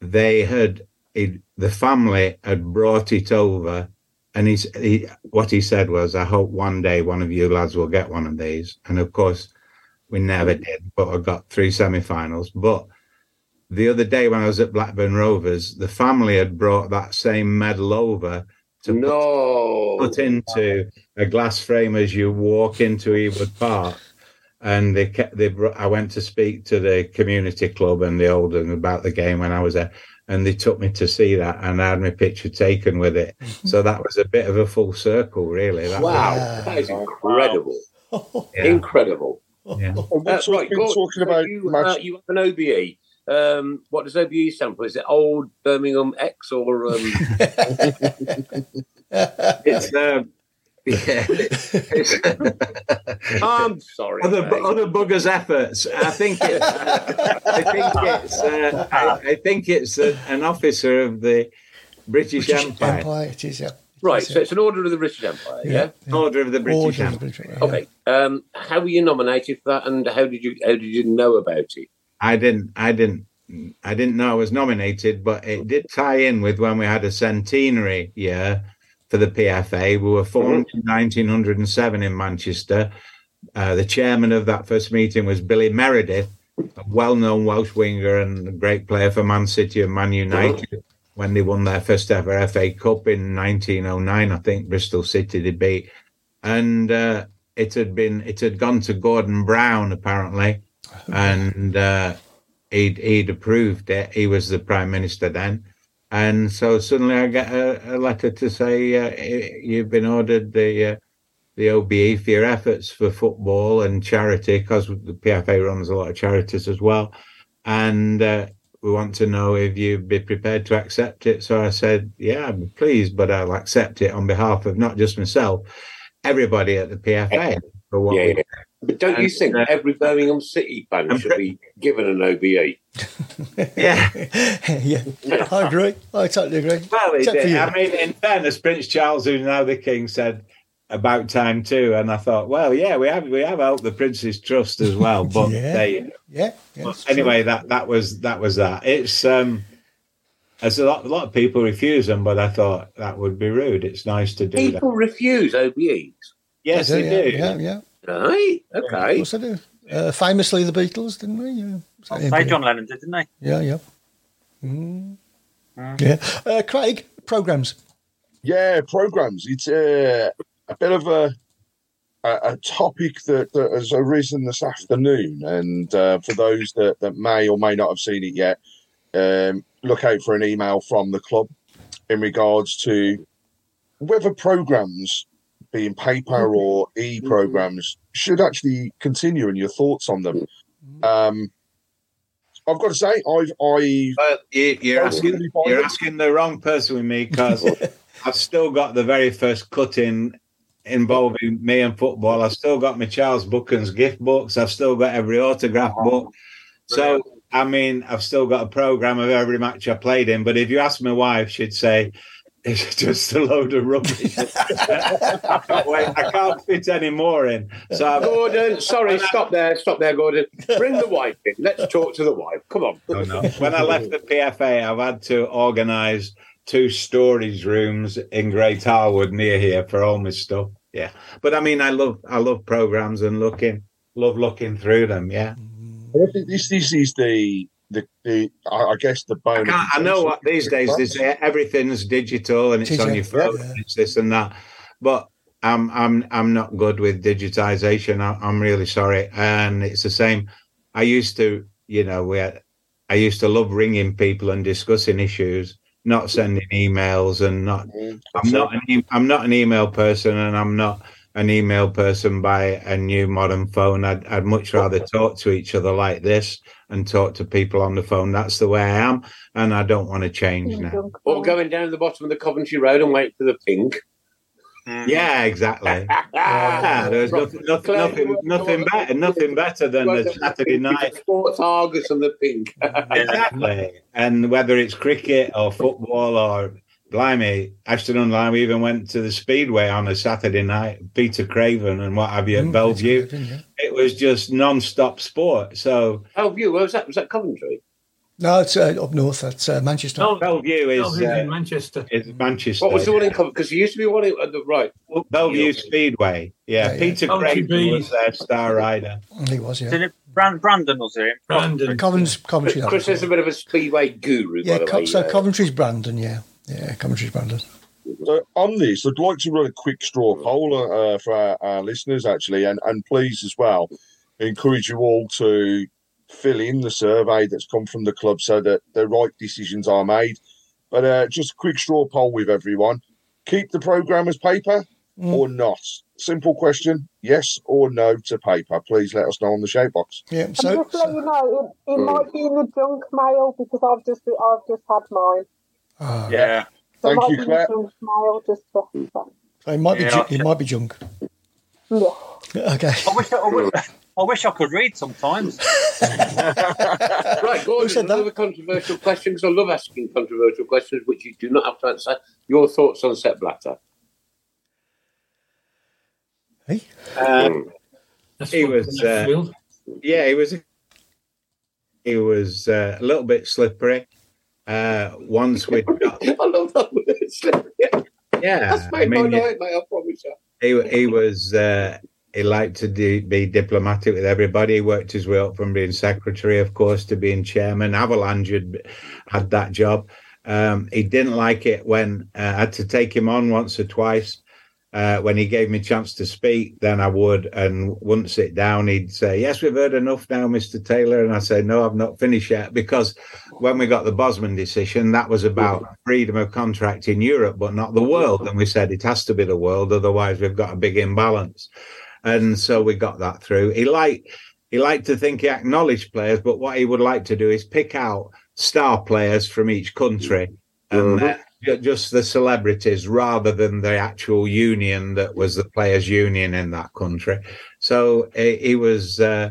[SPEAKER 8] they had he, the family had brought it over and he's, he, what he said was, I hope one day one of you lads will get one of these. And of course, we never mm. did, but I got three semi finals. But the other day when I was at Blackburn Rovers, the family had brought that same medal over to
[SPEAKER 2] no.
[SPEAKER 8] put, put into a glass frame as you walk into Ewood Park. And they, kept, they, brought- I went to speak to the community club and the Oldham about the game when I was there, and they took me to see that, and I had my picture taken with it. So that was a bit of a full circle, really. That
[SPEAKER 2] Wow,
[SPEAKER 8] was-
[SPEAKER 2] that is incredible.
[SPEAKER 8] Yeah.
[SPEAKER 2] Incredible.
[SPEAKER 8] Yeah.
[SPEAKER 5] And
[SPEAKER 2] Uh, right,
[SPEAKER 5] been
[SPEAKER 2] Gordon,
[SPEAKER 5] talking about
[SPEAKER 2] you,
[SPEAKER 5] match-
[SPEAKER 2] uh, you have an OBE. Um, what does OBE stand for? Is it Old Birmingham X or? Um...
[SPEAKER 8] It's um, yeah. It's,
[SPEAKER 2] I'm sorry.
[SPEAKER 8] other
[SPEAKER 2] mate.
[SPEAKER 8] other buggers' efforts. I think it's. I think it's. Uh, I, I think it's a, an officer of the British,
[SPEAKER 3] British
[SPEAKER 8] Empire,
[SPEAKER 3] Empire, it is. Yeah.
[SPEAKER 2] Right, so it's an order of the British Empire, yeah.
[SPEAKER 8] order of the British
[SPEAKER 3] Order of the
[SPEAKER 8] Empire.
[SPEAKER 3] British yeah.
[SPEAKER 2] Okay. Um, how were you nominated for that, and how did you how did you know about it?
[SPEAKER 8] I didn't. I didn't. I didn't know I was nominated, but it did tie in with when we had a centenary year for the PFA. We were formed in 1907 in Manchester. Uh, the chairman of that first meeting was Billy Meredith, a well-known Welsh winger and a great player for Man City and Man United when they won their first ever FA Cup in 1909. I think Bristol City they beat, and uh, it had been it had gone to Gordon Brown apparently, and uh, he'd he'd approved it. He was the prime minister then. And so suddenly I get a, a letter to say uh, you've been ordered the uh, the OBE for your efforts for football and charity because the PFA runs a lot of charities as well, and uh, we want to know if you'd be prepared to accept it. So I said, yeah, I'm pleased, but I'll accept it on behalf of not just myself, everybody at the PFA for what
[SPEAKER 2] Yeah,
[SPEAKER 8] we
[SPEAKER 2] yeah. But don't you think
[SPEAKER 8] uh,
[SPEAKER 2] every Birmingham City fan should be given an OBE?
[SPEAKER 8] yeah.
[SPEAKER 3] yeah, I agree. I totally agree.
[SPEAKER 8] Well, he
[SPEAKER 3] Except for
[SPEAKER 8] did.
[SPEAKER 3] you.
[SPEAKER 8] I mean, in fairness, Prince Charles, who's now the king, said about time too. And I thought, well, yeah, we have we have helped the Prince's Trust as well. But
[SPEAKER 3] Yeah.
[SPEAKER 8] there you go.
[SPEAKER 3] Yeah. yeah
[SPEAKER 8] But
[SPEAKER 3] it's true.
[SPEAKER 8] anyway, that that was that was that. It's um, as a lot a lot of people refuse them, but I thought that would be rude. It's nice to do that.
[SPEAKER 2] People refuse OBEs.
[SPEAKER 8] Yes,
[SPEAKER 3] They
[SPEAKER 8] they
[SPEAKER 3] do,
[SPEAKER 8] do.
[SPEAKER 3] yeah, yeah, yeah.
[SPEAKER 2] Right.
[SPEAKER 3] Of
[SPEAKER 2] Okay.
[SPEAKER 3] course I do. Uh, famously, the Beatles, didn't we? Yeah. So,
[SPEAKER 6] Say John Lennon did, didn't they?
[SPEAKER 3] Yeah, yeah. Mm. Yeah. Uh, Craig, programs.
[SPEAKER 5] Yeah, programs. It's uh, a bit of a a, a topic that, that has arisen this afternoon, and uh, for those that, that may or may not have seen it yet, um, look out for an email from the club in regards to whether programs, being paper or e programs, should actually continue, and your thoughts on them. Um, I've got to say, I've I
[SPEAKER 8] Well, you, you're
[SPEAKER 5] Oh,
[SPEAKER 8] asking
[SPEAKER 5] really
[SPEAKER 8] you're asking the wrong person with me because I've still got the very first cutting involving me and football. I've still got my Charles Buchan's gift books. I've still got every autograph book. So I mean, I've still got a program of every match I played in. But if you ask my wife, she'd say it's just a load of rubbish. I, can't wait, I can't fit any more in. So I've,
[SPEAKER 2] Gordon, sorry, stop there, stop there, Gordon. Bring the wife in. Let's talk to the wife. Come on.
[SPEAKER 8] Oh, no. when I left the PFA, I've had to organise two storage rooms in Great Harwood near here for all my stuff. Yeah, but I mean, I love I love programs and looking love looking through them. Yeah,
[SPEAKER 5] I think this this is the the, the I I guess the
[SPEAKER 8] I,
[SPEAKER 5] bone.
[SPEAKER 8] can't, I know what these days they say everything's digital and it's on your phone, and it's this and that, but. I'm I'm I'm not good with digitization. I, I'm really sorry, and it's the same. I used to, you know, we had, I used to love ringing people and discussing issues, not sending emails and not. Mm-hmm. I'm not an e- I'm not an email person, and I'm not an email person by a new modern phone. I'd I'd much rather talk to each other like this and talk to people on the phone. That's the way I am, and I don't want to change now.
[SPEAKER 2] Or going down the bottom of the Coventry Road and wait for the pink. Mm.
[SPEAKER 8] Yeah, exactly. Yeah, there's nothing, nothing, nothing, nothing better, nothing better than the Saturday night.
[SPEAKER 2] Sports Argus and the pink.
[SPEAKER 8] Exactly. And whether it's cricket or football or blimey, Ashton-under-Lyne even went to the Speedway on a Saturday night, Peter Craven and what have you at Bellevue. It was just non-stop sport. So
[SPEAKER 2] Bellevue, view. Where was that? Was that Coventry?
[SPEAKER 3] No, it's uh, up north. That's uh, Manchester.
[SPEAKER 8] Bellevue is
[SPEAKER 4] Bellevue's
[SPEAKER 8] uh,
[SPEAKER 4] in Manchester.
[SPEAKER 8] is Manchester.
[SPEAKER 2] What was the one in Coventry? Because there used to be one in, at the right.
[SPEAKER 8] Bellevue Speedway. Yeah,
[SPEAKER 3] Yeah, yeah.
[SPEAKER 8] Peter
[SPEAKER 4] Coventry
[SPEAKER 8] Craven was
[SPEAKER 4] Bees.
[SPEAKER 8] their star rider.
[SPEAKER 3] He was,
[SPEAKER 6] Did
[SPEAKER 3] yeah.
[SPEAKER 6] it Brand, Brandon was it?
[SPEAKER 4] Brandon.
[SPEAKER 3] Coventry's, Coventry. that
[SPEAKER 2] Chris is a bit of a speedway guru,
[SPEAKER 3] Yeah,
[SPEAKER 2] by the
[SPEAKER 3] Co-
[SPEAKER 2] way.
[SPEAKER 3] so Coventry's Brandon, yeah. Yeah, Coventry's Brandon.
[SPEAKER 5] So on this, I'd like to run a quick straw poll uh, for our, our listeners, actually, and, and please as well encourage you all to fill in the survey that's come from the club so that the right decisions are made. But uh, just a quick straw poll with everyone: keep the program as paper or not? Simple question: yes or no to paper. Please let us know on the shape box.
[SPEAKER 3] Yeah,
[SPEAKER 7] And just to let you know, it, it might be in the junk mail because I've just I've just had mine.
[SPEAKER 3] Ah,
[SPEAKER 6] Yeah.
[SPEAKER 7] So
[SPEAKER 5] Thank you,
[SPEAKER 7] be in
[SPEAKER 5] Claire.
[SPEAKER 7] the junk mail just to,
[SPEAKER 3] so it might be.
[SPEAKER 6] Yeah.
[SPEAKER 3] ju- It might be junk.
[SPEAKER 7] yeah.
[SPEAKER 3] Okay.
[SPEAKER 6] I wish I, I wish, I wish I could read sometimes.
[SPEAKER 2] Right, Gordon,
[SPEAKER 3] said that?
[SPEAKER 2] another controversial question because I love asking controversial questions which you do not have to answer. Your thoughts on Sepp Blatter?
[SPEAKER 3] Hey?
[SPEAKER 8] Um, He was, uh, yeah, he was. He was uh, a little bit slippery. Uh, once we
[SPEAKER 2] I love that word.
[SPEAKER 8] yeah,
[SPEAKER 2] That's
[SPEAKER 8] I
[SPEAKER 2] made my
[SPEAKER 8] mean,
[SPEAKER 2] night, mate. I promise you.
[SPEAKER 8] he he was uh, he liked to do, be diplomatic with everybody. He worked his way up from being secretary, of course, to being chairman. Havelange had, had that job. Um, he didn't like it when uh, I had to take him on once or twice. Uh, when he gave me a chance to speak, then I would, and wouldn't sit down. He'd say, "Yes, we've heard enough now, Mister Taylor," and I say, "No, I've not finished yet," because when we got the Bosman decision, that was about freedom of contract in Europe, but not the world. And we said it has to be the world, otherwise we've got a big imbalance. And so we got that through. He liked he liked to think he acknowledged players, but what he would like to do is pick out star players from each country and then ju- just the celebrities rather than the actual union that was the players' union in that country. So he, he was. Uh,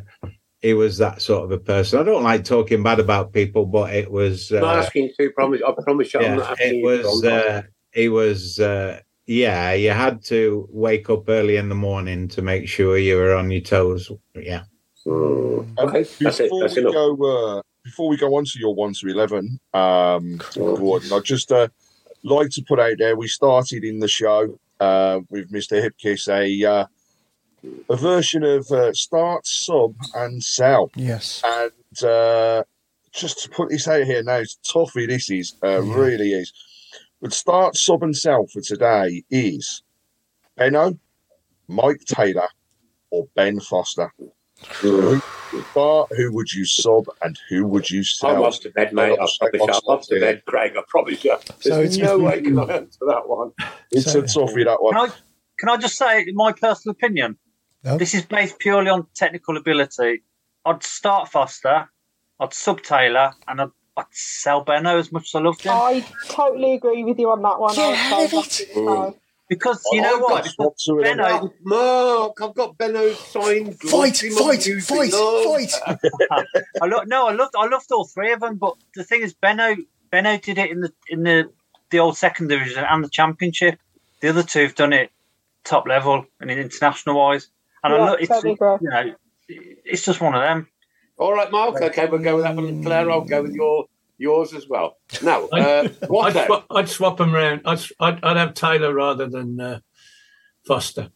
[SPEAKER 8] he was that sort of a person. I don't like talking bad about people, but it was.
[SPEAKER 2] I'm not
[SPEAKER 8] Uh,
[SPEAKER 2] asking you to promise. I promise you, I'm not asking
[SPEAKER 8] it was.
[SPEAKER 2] to.
[SPEAKER 8] Uh, he was. Uh, yeah, you had to wake up early in the morning to make sure you were on your toes. Yeah.
[SPEAKER 5] Um,
[SPEAKER 2] Okay, that's it.
[SPEAKER 5] before
[SPEAKER 2] That's
[SPEAKER 5] we
[SPEAKER 2] enough.
[SPEAKER 5] go, uh, before we go on to your one to eleven, um, Gordon, I just uh, like to put out there. We started in the show uh, with Mister Hipkiss a uh, a version of uh, start, sub, and sell.
[SPEAKER 3] Yes.
[SPEAKER 5] And uh, just to put this out here now, it's toughy. This is uh, really is. But start, sub, and sell for today is Benno, Mike Taylor, or Ben Foster. Who would you start, who would you sub, and who would you sell?
[SPEAKER 2] I'm off to bed, mate. I'll stop it. I'm off to bed, Craig. I promise you.
[SPEAKER 3] So
[SPEAKER 2] There's
[SPEAKER 3] it's-
[SPEAKER 2] no way can I answer that one.
[SPEAKER 5] It's a toughie that one.
[SPEAKER 6] Can I, can I just say in my personal opinion?
[SPEAKER 3] No.
[SPEAKER 6] This is based purely on technical ability. I'd start Foster, I'd sub Taylor, and I'd, I'd sell Benno as much as I loved him.
[SPEAKER 7] I totally agree with you on that one.
[SPEAKER 3] Get out of
[SPEAKER 7] that's
[SPEAKER 3] it.
[SPEAKER 7] It, no.
[SPEAKER 6] Because oh, you know
[SPEAKER 2] I've
[SPEAKER 6] what?
[SPEAKER 2] got
[SPEAKER 5] Swap to it.
[SPEAKER 6] Benno,
[SPEAKER 2] Mark, I've got Benno signed.
[SPEAKER 3] Fight,
[SPEAKER 2] Glossy
[SPEAKER 3] fight, fight, fight.
[SPEAKER 6] I lo- no, I loved I loved all three of them, but the thing is, Benno Benno did it in the in the the old second division and the championship. The other two have done it top level and international wise. And I
[SPEAKER 7] Yeah,
[SPEAKER 6] look, it's
[SPEAKER 7] totally
[SPEAKER 6] you know, it's just one of them.
[SPEAKER 2] All right, Mark. Okay, we'll go with that one. Claire, I'll go with your yours as well. Now, uh, what
[SPEAKER 4] I'd,
[SPEAKER 2] then?
[SPEAKER 4] swap, I'd swap them around. I'd, I'd, I'd have Taylor rather than uh, Foster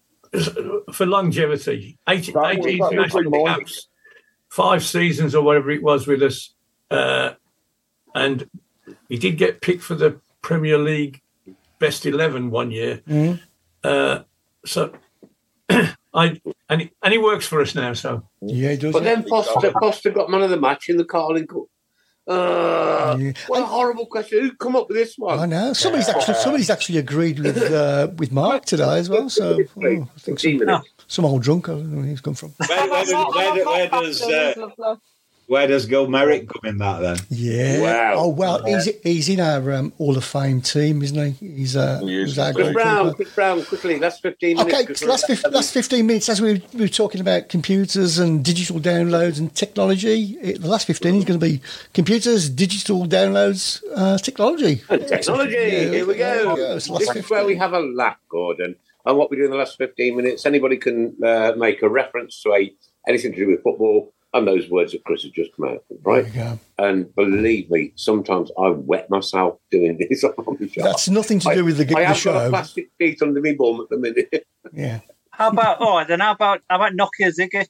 [SPEAKER 4] for longevity. 80,
[SPEAKER 5] That would-
[SPEAKER 4] 80
[SPEAKER 5] that would
[SPEAKER 4] international
[SPEAKER 5] mine.
[SPEAKER 4] caps, five seasons or whatever it was with us, uh, and he did get picked for the Premier League best eleven one year.
[SPEAKER 3] Mhm.
[SPEAKER 4] Uh, so I and he, and he works for us now. So
[SPEAKER 3] Yeah, he does.
[SPEAKER 2] But
[SPEAKER 3] yeah.
[SPEAKER 2] then Foster, Foster got man of the match in the Carling Cup. Uh, What a horrible question. Who come up with this one?
[SPEAKER 3] I know somebody's actually somebody's actually agreed with uh, with Mark today as well. So oh, I think some, some old drunk. I don't know where he's come from.
[SPEAKER 8] Where, where, does- where, where does uh,
[SPEAKER 7] Lovely.
[SPEAKER 8] Where does Gil Merrick come in that then?
[SPEAKER 3] Yeah.
[SPEAKER 2] Wow.
[SPEAKER 3] Oh well, he's he's in our um, Hall of Fame team, isn't he? He's uh,
[SPEAKER 5] He is.
[SPEAKER 3] our
[SPEAKER 2] Chris Browne,
[SPEAKER 3] goalkeeper.
[SPEAKER 2] Chris Browne, quickly. That's 15 minutes.
[SPEAKER 3] Okay,
[SPEAKER 2] 'cause
[SPEAKER 3] last,
[SPEAKER 2] at
[SPEAKER 3] fif- last 15 minutes, as we, we were talking about computers and digital downloads and technology, it, the last 15 is going to be computers, digital downloads, uh, technology.
[SPEAKER 2] And technology.
[SPEAKER 3] Yeah,
[SPEAKER 2] Here we go.
[SPEAKER 3] go. It's the last
[SPEAKER 2] This is where we have a laugh, Gordon. And what we do in the last 15 minutes, anybody can uh, make a reference to a anything to do with football and those words of Chris has just come out, right?
[SPEAKER 3] There you go.
[SPEAKER 2] And believe me, sometimes I wet myself doing this on the show.
[SPEAKER 3] That's nothing to do with the,
[SPEAKER 2] I
[SPEAKER 3] the
[SPEAKER 2] have got a plastic feet under my bum at the minute.
[SPEAKER 3] Yeah.
[SPEAKER 6] How about all right then? How about how about Nokia Zigic?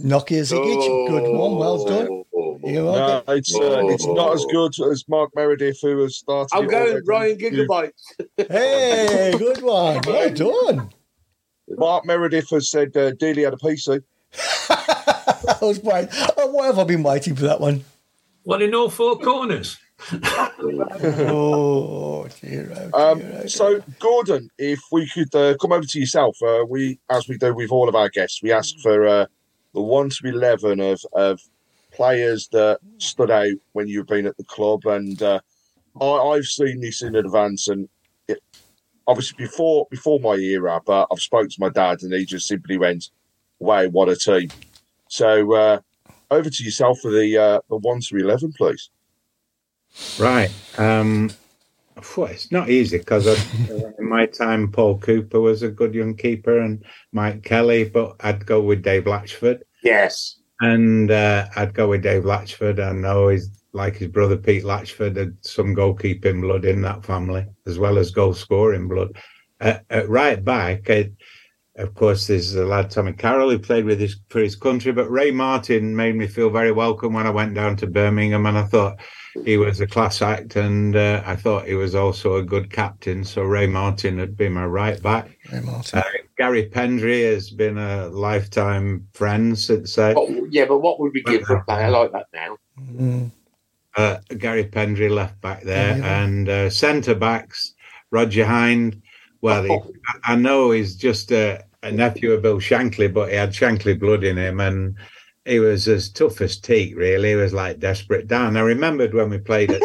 [SPEAKER 3] Nokia Zigic, good one, well done.
[SPEAKER 2] Oh,
[SPEAKER 3] You are
[SPEAKER 5] No, it's uh, it's not as good as Mark Meredith, who has started.
[SPEAKER 2] I'm going. Ryan
[SPEAKER 5] You-
[SPEAKER 2] Gigabytes.
[SPEAKER 3] Hey, good one. Well done.
[SPEAKER 5] Mark Meredith has said uh, Dealey had a PC.
[SPEAKER 3] I was waiting. Oh, why have I been waiting for that one?
[SPEAKER 4] well, in all four corners.
[SPEAKER 3] Oh, dear. Oh, dear, oh,
[SPEAKER 5] Um,
[SPEAKER 3] dear.
[SPEAKER 5] so, Gordon, if we could uh, come over to yourself, uh, we, as we do with all of our guests, we ask for uh, the one to eleven of of players that stood out when you've been at the club, and uh, I, I've seen this in advance, and it, obviously before before my era, but I've spoke to my dad, and he just simply went, "Wow, what a team!" So, uh, over to yourself for the uh, the one to eleven, please.
[SPEAKER 8] Right. Um, phew, it's not easy because in my time, Paul Cooper was a good young keeper and Mike Kelly, but I'd go with Dave Latchford.
[SPEAKER 2] Yes.
[SPEAKER 8] And uh, I'd go with Dave Latchford. I know he's like his brother Pete Latchford had some goalkeeping blood in that family, as well as goal scoring blood. Uh, at right back, it, of course, there's a lad Tommy Carroll who played with his for his country, but Ray Martin made me feel very welcome when I went down to Birmingham, and I thought he was a class act, and uh, I thought he was also a good captain. So Ray Martin had been my right back.
[SPEAKER 3] Ray Martin.
[SPEAKER 8] Uh, Gary Pendrey has been a lifetime friend since I.
[SPEAKER 2] Oh, yeah, but what would we give for a player like that now?
[SPEAKER 3] Mm.
[SPEAKER 8] uh, Gary Pendrey left back there,
[SPEAKER 3] Yeah.
[SPEAKER 8] and uh, centre backs Roger Hynd. Well, he,
[SPEAKER 2] Oh.
[SPEAKER 8] I I know he's just a, a nephew of Bill Shankly, but he had Shankly blood in him, and he was as tough as teak. Really, he was like desperate Dan. I remembered when we played at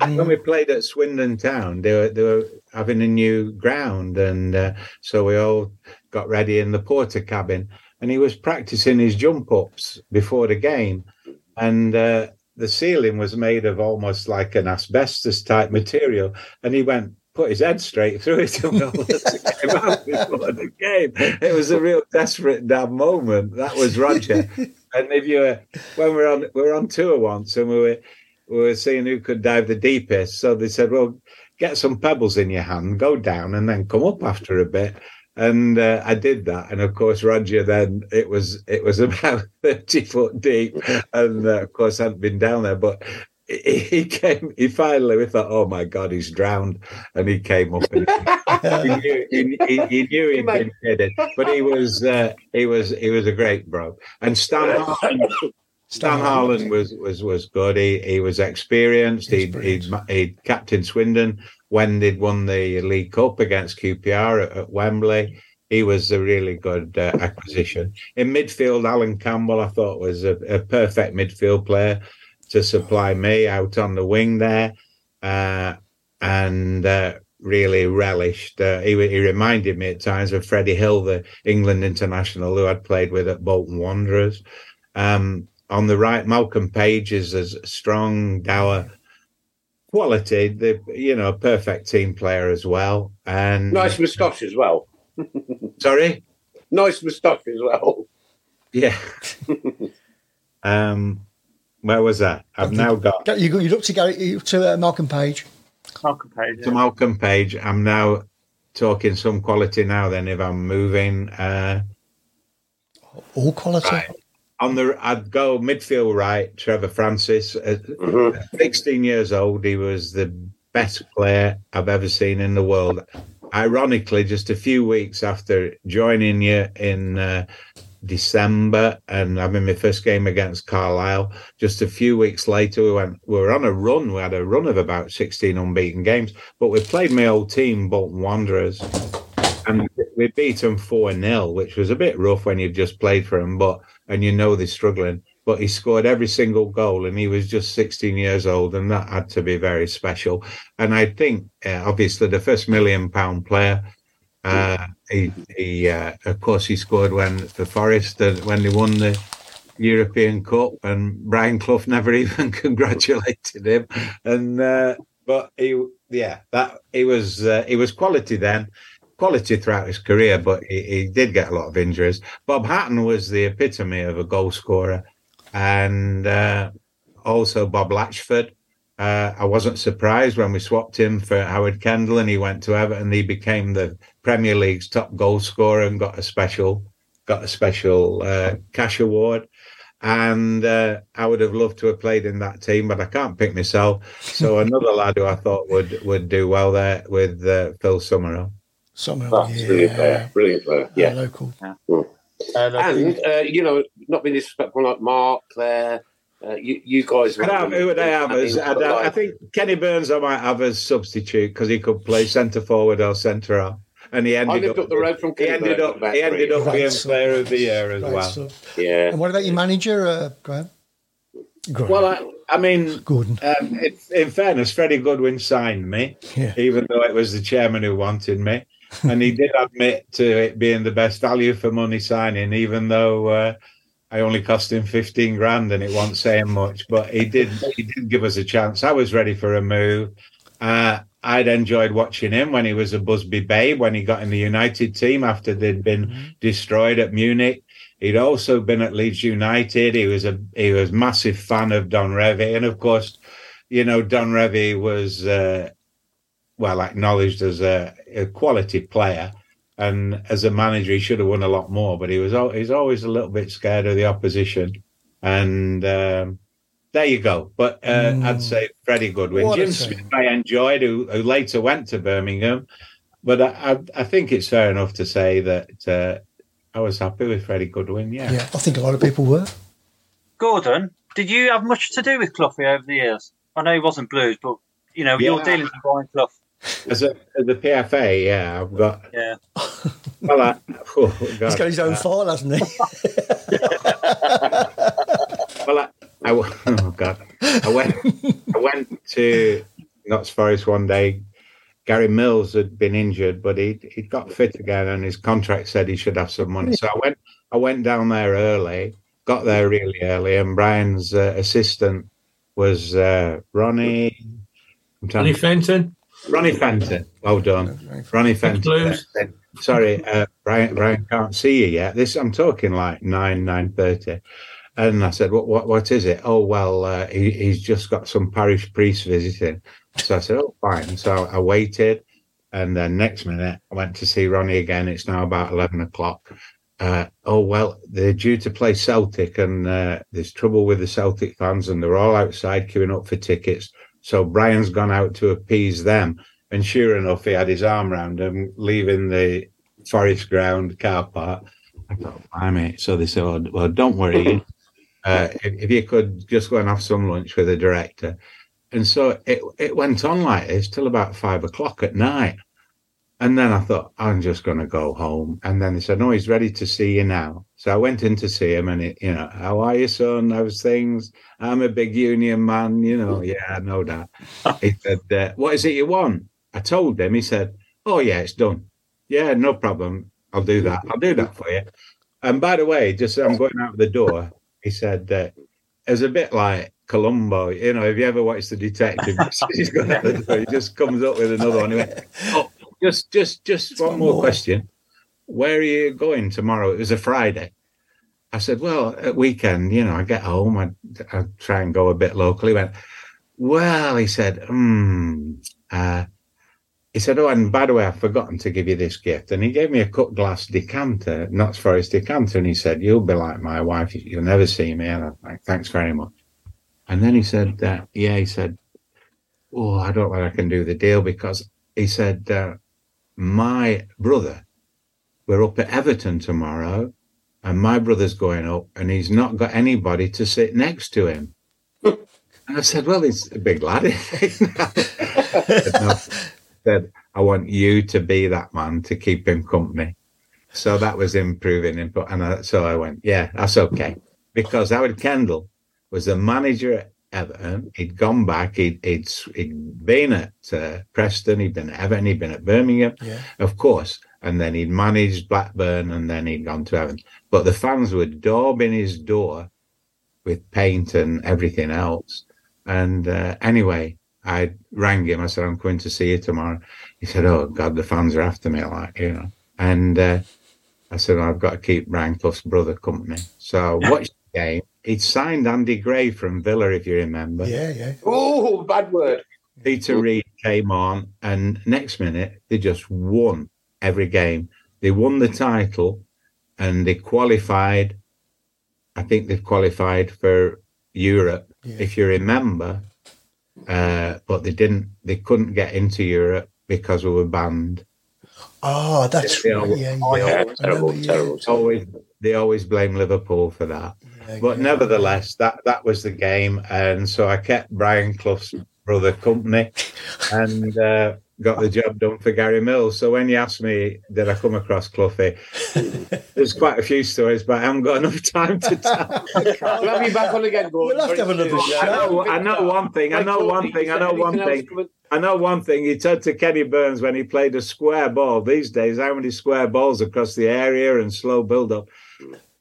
[SPEAKER 8] when we played at Swindon Town, they were they were having a new ground, and uh, so we all got ready in the porter cabin, and he was practicing his jump ups before the game, and uh, the ceiling was made of almost like an asbestos type material, and he went put his head straight through it and came out before the game. It was a real desperate Dan moment. That was Roger. and if you were when we were on we were on tour once and we were we were seeing who could dive the deepest. So they said, Well, get some pebbles in your hand, go down and then come up after a bit. And uh, I did that, and of course, Roger. Then it was it was about thirty foot deep, and uh, of course, I hadn't been down there. But he came. He finally we thought, "Oh my God, he's drowned!" And he came up. And he, knew, he, he, he knew he'd been kidding, but he was uh, he was he was a great bro. And Stan Harland, Stan Harland was was was good. He he was experienced. He he he captained Swindon when they'd won the League Cup against QPR at, at Wembley. He was a really good uh, acquisition. In midfield, Alan Campbell, I thought was a, a perfect midfield player to supply me out on the wing there, uh, and uh, really relished. Uh, he, he reminded me at times of Freddie Hill, the England international who I'd played with at Bolton Wanderers. Um, on the right, Malcolm Page is a strong, dour quality. The you know, perfect team player as well, and
[SPEAKER 2] Nice moustache as well.
[SPEAKER 8] sorry,
[SPEAKER 2] Nice moustache as well.
[SPEAKER 8] yeah. um, where was that? I've now got
[SPEAKER 3] You got you look to go to uh, Malcolm Page.
[SPEAKER 6] Malcolm Page.
[SPEAKER 8] to Malcolm Page. I'm now talking some quality now. Then if I'm moving. Uh,
[SPEAKER 3] All quality.
[SPEAKER 8] on the I'd go midfield right, Trevor Francis. At
[SPEAKER 2] Mm-hmm.
[SPEAKER 8] 16 years old, he was the best player I've ever seen in the world. Ironically, just a few weeks after joining you in uh, December and having my first game against Carlisle, just a few weeks later, we went. We were on a run. We had a run of about 16 unbeaten games, but we played my old team, Bolton Wanderers, and we beat them 4 0, which was a bit rough when you've just played for them, but and you know they're struggling. But he scored every single goal, and he was just 16 years old, and that had to be very special. And I think, uh, obviously, the first million pound player, uh, he, he uh, of course, he scored when for Forest when they won the European Cup, and Brian Clough never even congratulated him. And uh, but he, yeah, that he was uh, he was quality then, quality throughout his career, but he, he did get a lot of injuries. Bob Hatton was the epitome of a goal scorer, and uh, also Bob Latchford. Uh, I wasn't surprised when we swapped him for Howard Kendall, and he went to Everton. He became the Premier League's top goal scorer and got a special got a special uh, cash award. And uh, I would have loved to have played in that team, but I can't pick myself. So another lad who I thought would would do well there with uh, Phil Summerill.
[SPEAKER 3] Somehow,
[SPEAKER 2] Oh, brilliant player. Brilliant player. Yeah.
[SPEAKER 3] local.
[SPEAKER 2] Mm. And, uh, you know, not being disrespectful like Mark, Claire, uh, you, you guys.
[SPEAKER 8] I'd have, who would I have as? I'd have, I think Kenny Burns I might have as substitute because he could play centre forward or centre half. And he ended
[SPEAKER 2] lived
[SPEAKER 8] up,
[SPEAKER 2] up the road from Kenny
[SPEAKER 8] he
[SPEAKER 2] ended
[SPEAKER 8] up he ended up
[SPEAKER 3] Great
[SPEAKER 8] being
[SPEAKER 3] stuff.
[SPEAKER 8] player of the year as
[SPEAKER 3] Great
[SPEAKER 8] well.
[SPEAKER 3] stuff.
[SPEAKER 2] Yeah.
[SPEAKER 3] And what about your manager, uh, Graham? Graham.
[SPEAKER 8] Well, I, I mean,
[SPEAKER 3] Gordon.
[SPEAKER 8] Um, in, in fairness, Freddie Goodwin signed me,
[SPEAKER 3] Yeah.
[SPEAKER 8] even though it was the chairman who wanted me, and he did admit to it being the best value for money signing, even though uh, I only cost him fifteen grand, and it wasn't saying much. But he did he did give us a chance. I was ready for a move. Uh, I'd enjoyed watching him when he was a Busby Babe, when he got in the United team after they'd been destroyed at Munich. He'd also been at Leeds United. He was a he was massive fan of Don Revie, and of course, you know Don Revie was uh, well acknowledged as a, a quality player, and as a manager, he should have won a lot more. But he was al- he's always a little bit scared of the opposition, and um, there you go. But uh, I'd say Freddie Goodwin,
[SPEAKER 3] What
[SPEAKER 8] Jim. Smith, I enjoyed, who, who later went to Birmingham. But I, I, I think it's fair enough to say that uh, I was happy with Freddie Goodwin. Yeah.
[SPEAKER 3] Yeah, I think a lot of people were.
[SPEAKER 6] Gordon, did you have much to do with Cloughie over the years? I know he wasn't Blues, but you know your
[SPEAKER 8] Yeah.
[SPEAKER 6] dealings with Brian Clough.
[SPEAKER 8] As a as a PFA, yeah, I've got.
[SPEAKER 6] Yeah.
[SPEAKER 8] Well, I, oh,
[SPEAKER 3] He's
[SPEAKER 8] God.
[SPEAKER 3] got his own
[SPEAKER 8] Uh,
[SPEAKER 3] file, hasn't he?
[SPEAKER 8] Well, I, I w- oh god, I went I went to Notts Forest one day. Gary Mills had been injured, but he he got fit again, and his contract said he should have some money. So I went I went down there early, got there really early, and Brian's uh, assistant was uh, Ronnie. I'm trying
[SPEAKER 4] Ronnie
[SPEAKER 8] to-
[SPEAKER 4] Fenton.
[SPEAKER 8] Ronnie Fenton. Well done, Ronnie Fenton. Sorry, uh, Brian. Brian can't see you yet. This I'm talking like nine nine thirty. And I said, "What? What? What is it?" Oh, well, uh, he, he's just got some parish priest visiting. So I said, "Oh, fine." So I waited, and then next minute I went to see Ronnie again. It's now about eleven o'clock. Uh, oh well, they're due to play Celtic, and uh, there's trouble with the Celtic fans, and they're all outside queuing up for tickets. So Brian's gone out to appease them, and sure enough, he had his arm round them, leaving the Forest Ground car park. I thought, blimey. So they said, oh, well, don't worry. Uh, if, if you could just go and have some lunch with the director. And so it, it went on like this till about five o'clock at night. And then I thought, I'm just going to go home. And then they said, no, he's ready to see you now. So I went in to see him and, it, you know, how are you, son? How's things? I'm a big union man, you know. Yeah, I know that. He said, uh, what is it you want? I told him. He said, oh, yeah, it's done. Yeah, no problem. I'll do that. I'll do that for you. And by the way, just I'm going out the door, he said, uh, it was a bit like Columbo. You know, if you ever watched The Detective, he's going out the door, he just comes up with another one. He went, oh, just, just, just one more question. Where are you going tomorrow? It was a Friday. I said, well, at weekend, you know, I get home, I, I try and go a bit local. He went, well, he said, hmm, uh, he said, oh, and by the way, I've forgotten to give you this gift. And he gave me a cut glass decanter, Notts Forest decanter. And he said, you'll be like my wife. You'll never see me. And I'm like, thanks very much. And then he said, uh, yeah, he said, oh, I don't know I can do the deal because he said, uh, my brother, we're up at Everton tomorrow and my brother's going up and he's not got anybody to sit next to him. and I said, well, he's a big lad. said, said, I want you to be that man to keep him company. So that was improving input. And I, so I went, yeah, that's okay. Because Howard Kendall was the manager at Everton. He'd gone back. He'd, he'd, he'd been at uh, Preston. He'd been at Everton. He'd been at Birmingham,
[SPEAKER 3] Yeah.
[SPEAKER 8] of course. And then he'd managed Blackburn and then he'd gone to Everton. But the fans were daubing his door with paint and everything else. And uh, anyway, I rang him. I said, I'm coming to see you tomorrow. He said, Oh, God, the fans are after me, like, you know. And uh, I said, I've got to keep Clough's brother company. So I watched the game. He'd signed Andy Gray from Villa, if you remember.
[SPEAKER 3] Yeah, yeah.
[SPEAKER 2] Oh, bad word.
[SPEAKER 8] Peter Reid came on, and next minute, they just won every game. They won the title and they qualified. I think they've qualified for Europe, if you remember. Uh, but they didn't, they couldn't get into Europe because we were banned.
[SPEAKER 3] Oh, that's
[SPEAKER 8] They
[SPEAKER 3] right.
[SPEAKER 8] always-
[SPEAKER 3] Yeah,
[SPEAKER 2] Oh,
[SPEAKER 3] yeah.
[SPEAKER 2] yeah, terrible, terrible.
[SPEAKER 8] always they always blame Liverpool for that. But nevertheless, that that was the game, and so I kept Brian Clough's brother company, and uh, got the job done for Gary Mills. So when you ask me, did I come across Cloughie? There's quite a few stories, but I haven't got enough time to tell.
[SPEAKER 2] We'll have you back on again, Gordon.
[SPEAKER 3] We'll have to have another
[SPEAKER 8] I know, I know one thing. I know one thing. I know one thing. I know one thing. He said to Kenny Burns when he played a square ball. These days, how many square balls across the area and slow build up?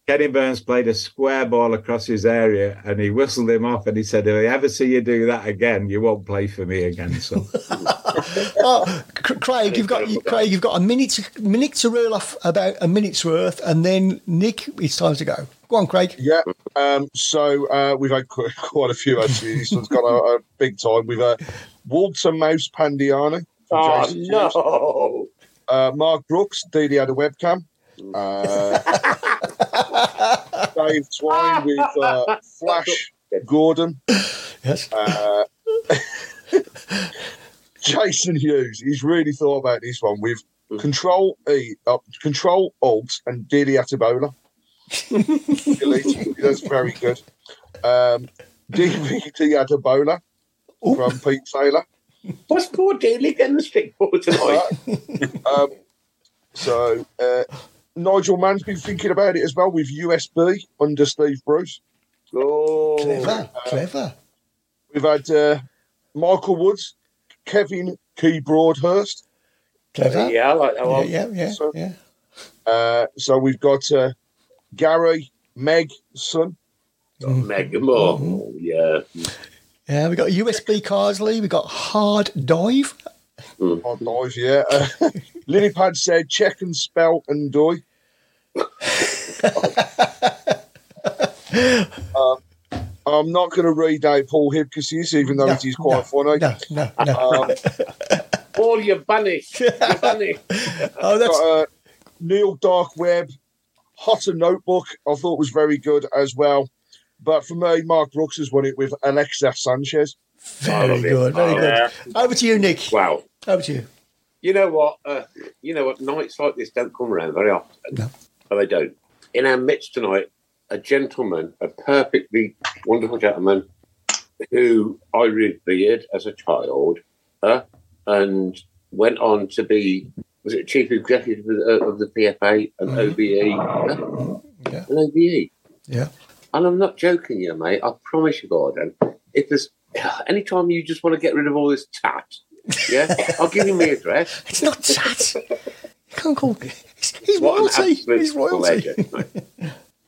[SPEAKER 8] Kenny Burns played a square ball across his area and he whistled him off and he said, If I ever see you do that again, you won't play for me again. So
[SPEAKER 3] oh, Craig, you've got you, Craig, you've got a minute to, minute to reel off about a minute's worth, and then Nick, it's time to go. Go on, Craig.
[SPEAKER 5] Yeah. Um, so uh, we've had quite a few actually. This one's got a, a big time. We've uh, Walter Mouse Pandiani. from
[SPEAKER 2] Oh,
[SPEAKER 5] Jason
[SPEAKER 2] no.
[SPEAKER 5] Uh, Mark Brooks, Didi had a webcam. Uh, Dave Twine with uh, Flash Gordon.
[SPEAKER 3] Yes.
[SPEAKER 5] Uh, Jason Hughes. He's really thought about this one with Control E, uh, Control Alt, and Didi Adebola. That's very good. Um, DVD Adebola from Pete Taylor.
[SPEAKER 2] What's poor Daly getting the stick for tonight?
[SPEAKER 5] um, so uh, Nigel Mann's been thinking about it as well with USB under Steve Bruce.
[SPEAKER 2] Oh,
[SPEAKER 3] Clever, clever.
[SPEAKER 5] We've had uh, Michael Woods, Kevin Key Broadhurst.
[SPEAKER 3] Clever.
[SPEAKER 2] yeah, I like that one.
[SPEAKER 3] yeah, yeah,
[SPEAKER 5] So-
[SPEAKER 3] yeah.
[SPEAKER 5] Uh, so we've got uh, Gary Meg son.
[SPEAKER 2] Mega more. Oh, yeah.
[SPEAKER 3] Yeah, we got USB Carsley, we got Hard Dive,
[SPEAKER 5] Hard dive, yeah. Uh, Lilypad said, check and spell and doy. um, I'm not going to read out Paul Hipkiss, even though
[SPEAKER 3] No,
[SPEAKER 5] it is quite
[SPEAKER 3] no,
[SPEAKER 5] funny.
[SPEAKER 3] No, no, no.
[SPEAKER 5] Um,
[SPEAKER 2] Paul, you're banished. You're banished.
[SPEAKER 3] oh, that's
[SPEAKER 5] got, uh, Neil Dark Web, Hotter Notebook, I thought was very good as well. But for me, Mark Brooks has won it with Alexa Sanchez.
[SPEAKER 3] very good. Very good. Over to you, Nick.
[SPEAKER 2] Wow.
[SPEAKER 3] Over to you.
[SPEAKER 2] You know what? Uh, you know what? Nights like this don't come around very often.
[SPEAKER 3] No.
[SPEAKER 2] But they don't. In our midst tonight, a gentleman, a perfectly wonderful gentleman, who I revered as a child, uh, and went on to be was it chief executive of the, of the PFA and OBE, uh,
[SPEAKER 3] Yeah.
[SPEAKER 2] and OBE.
[SPEAKER 3] Yeah.
[SPEAKER 2] And I'm not joking, you mate. I promise you, Gordon. If there's anytime you just want to get rid of all this tat, yeah, I'll give you my address.
[SPEAKER 3] It's not chat. You can't call. He's, he's royalty. He's royalty.
[SPEAKER 2] legend.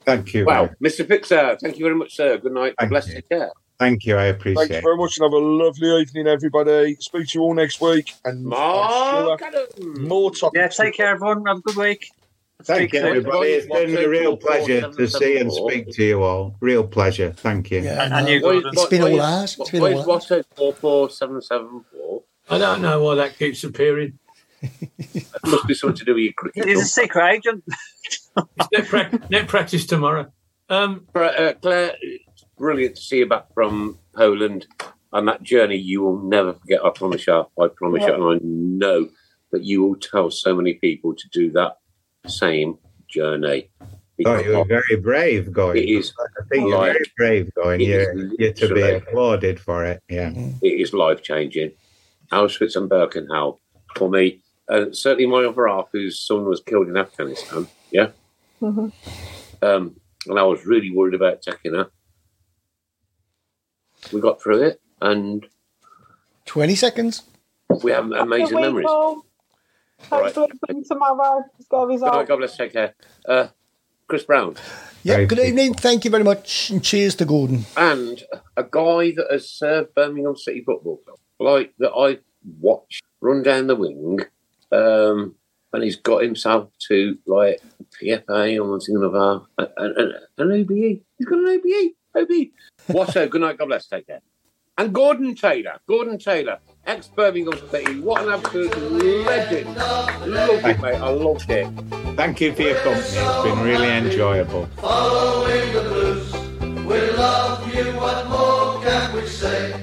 [SPEAKER 8] Thank you.
[SPEAKER 2] Wow,
[SPEAKER 8] Ray.
[SPEAKER 2] Mr. Fixer, thank you very much, sir. Good night.
[SPEAKER 8] Thank
[SPEAKER 2] Bless
[SPEAKER 8] you.
[SPEAKER 2] you. Care.
[SPEAKER 8] Thank you. I appreciate
[SPEAKER 5] Thank
[SPEAKER 8] appreciate
[SPEAKER 5] you very much and have a lovely evening, everybody. Speak to you all next week. And I'm
[SPEAKER 2] Mark
[SPEAKER 5] sure more topics.
[SPEAKER 6] Yeah, take care, everyone. Have a good week.
[SPEAKER 8] Thank
[SPEAKER 6] Speak
[SPEAKER 8] you, everybody. It's been a real pleasure to see and speak to you all. Real pleasure. Thank you.
[SPEAKER 3] Yeah,
[SPEAKER 6] And- and you, Gordon.
[SPEAKER 3] It's been all ours. It's been
[SPEAKER 2] What
[SPEAKER 3] all
[SPEAKER 2] is
[SPEAKER 3] ours.
[SPEAKER 2] Watto four four seven seven four?
[SPEAKER 4] I don't know why that keeps appearing.
[SPEAKER 2] That must be something to do with your cricket.
[SPEAKER 6] He's a secret agent.
[SPEAKER 4] It's net, prac- net practice tomorrow. Um,
[SPEAKER 2] Uh, Claire, it's brilliant to see you back from Poland and that journey you will never forget. I promise you. I promise you, and I know that you will tell so many people to do that same journey.
[SPEAKER 8] Oh, you were very brave going.
[SPEAKER 2] It is
[SPEAKER 8] I think you're
[SPEAKER 2] like-
[SPEAKER 8] very brave going. You're, you're to be applauded for it. Yeah.
[SPEAKER 2] it is life changing. Auschwitz and Birkenau for me, and certainly my other half, whose son was killed in Afghanistan. Yeah,
[SPEAKER 7] Mhm.
[SPEAKER 2] um, and I was really worried about taking her. We got through it, and
[SPEAKER 3] 20 seconds.
[SPEAKER 2] we have amazing
[SPEAKER 7] Good week,
[SPEAKER 2] memories.
[SPEAKER 7] all.
[SPEAKER 2] Right.
[SPEAKER 7] Hopefully, win tomorrow. Let's go
[SPEAKER 2] Good night,
[SPEAKER 7] result.
[SPEAKER 2] God bless. Take care. Uh, Chris Browne
[SPEAKER 3] Yeah,
[SPEAKER 8] Very
[SPEAKER 3] good
[SPEAKER 8] good.
[SPEAKER 3] evening. Thank you very much. And cheers to Gordon.
[SPEAKER 2] and a guy that has served Birmingham City Football Club, like that I watched run down the wing, um, and he's got himself to like PFA or something of our an, an, an OBE. He's got an OBE. OBE. What's up? Good night. God bless. Take care. And Gordon Taylor, Gordon Taylor, ex Birmingham City. What an absolute legend. Loved it, mate. I loved it.
[SPEAKER 8] Thank you for your company. It's been really enjoyable.
[SPEAKER 1] Following the blues, we love you. What more can we say?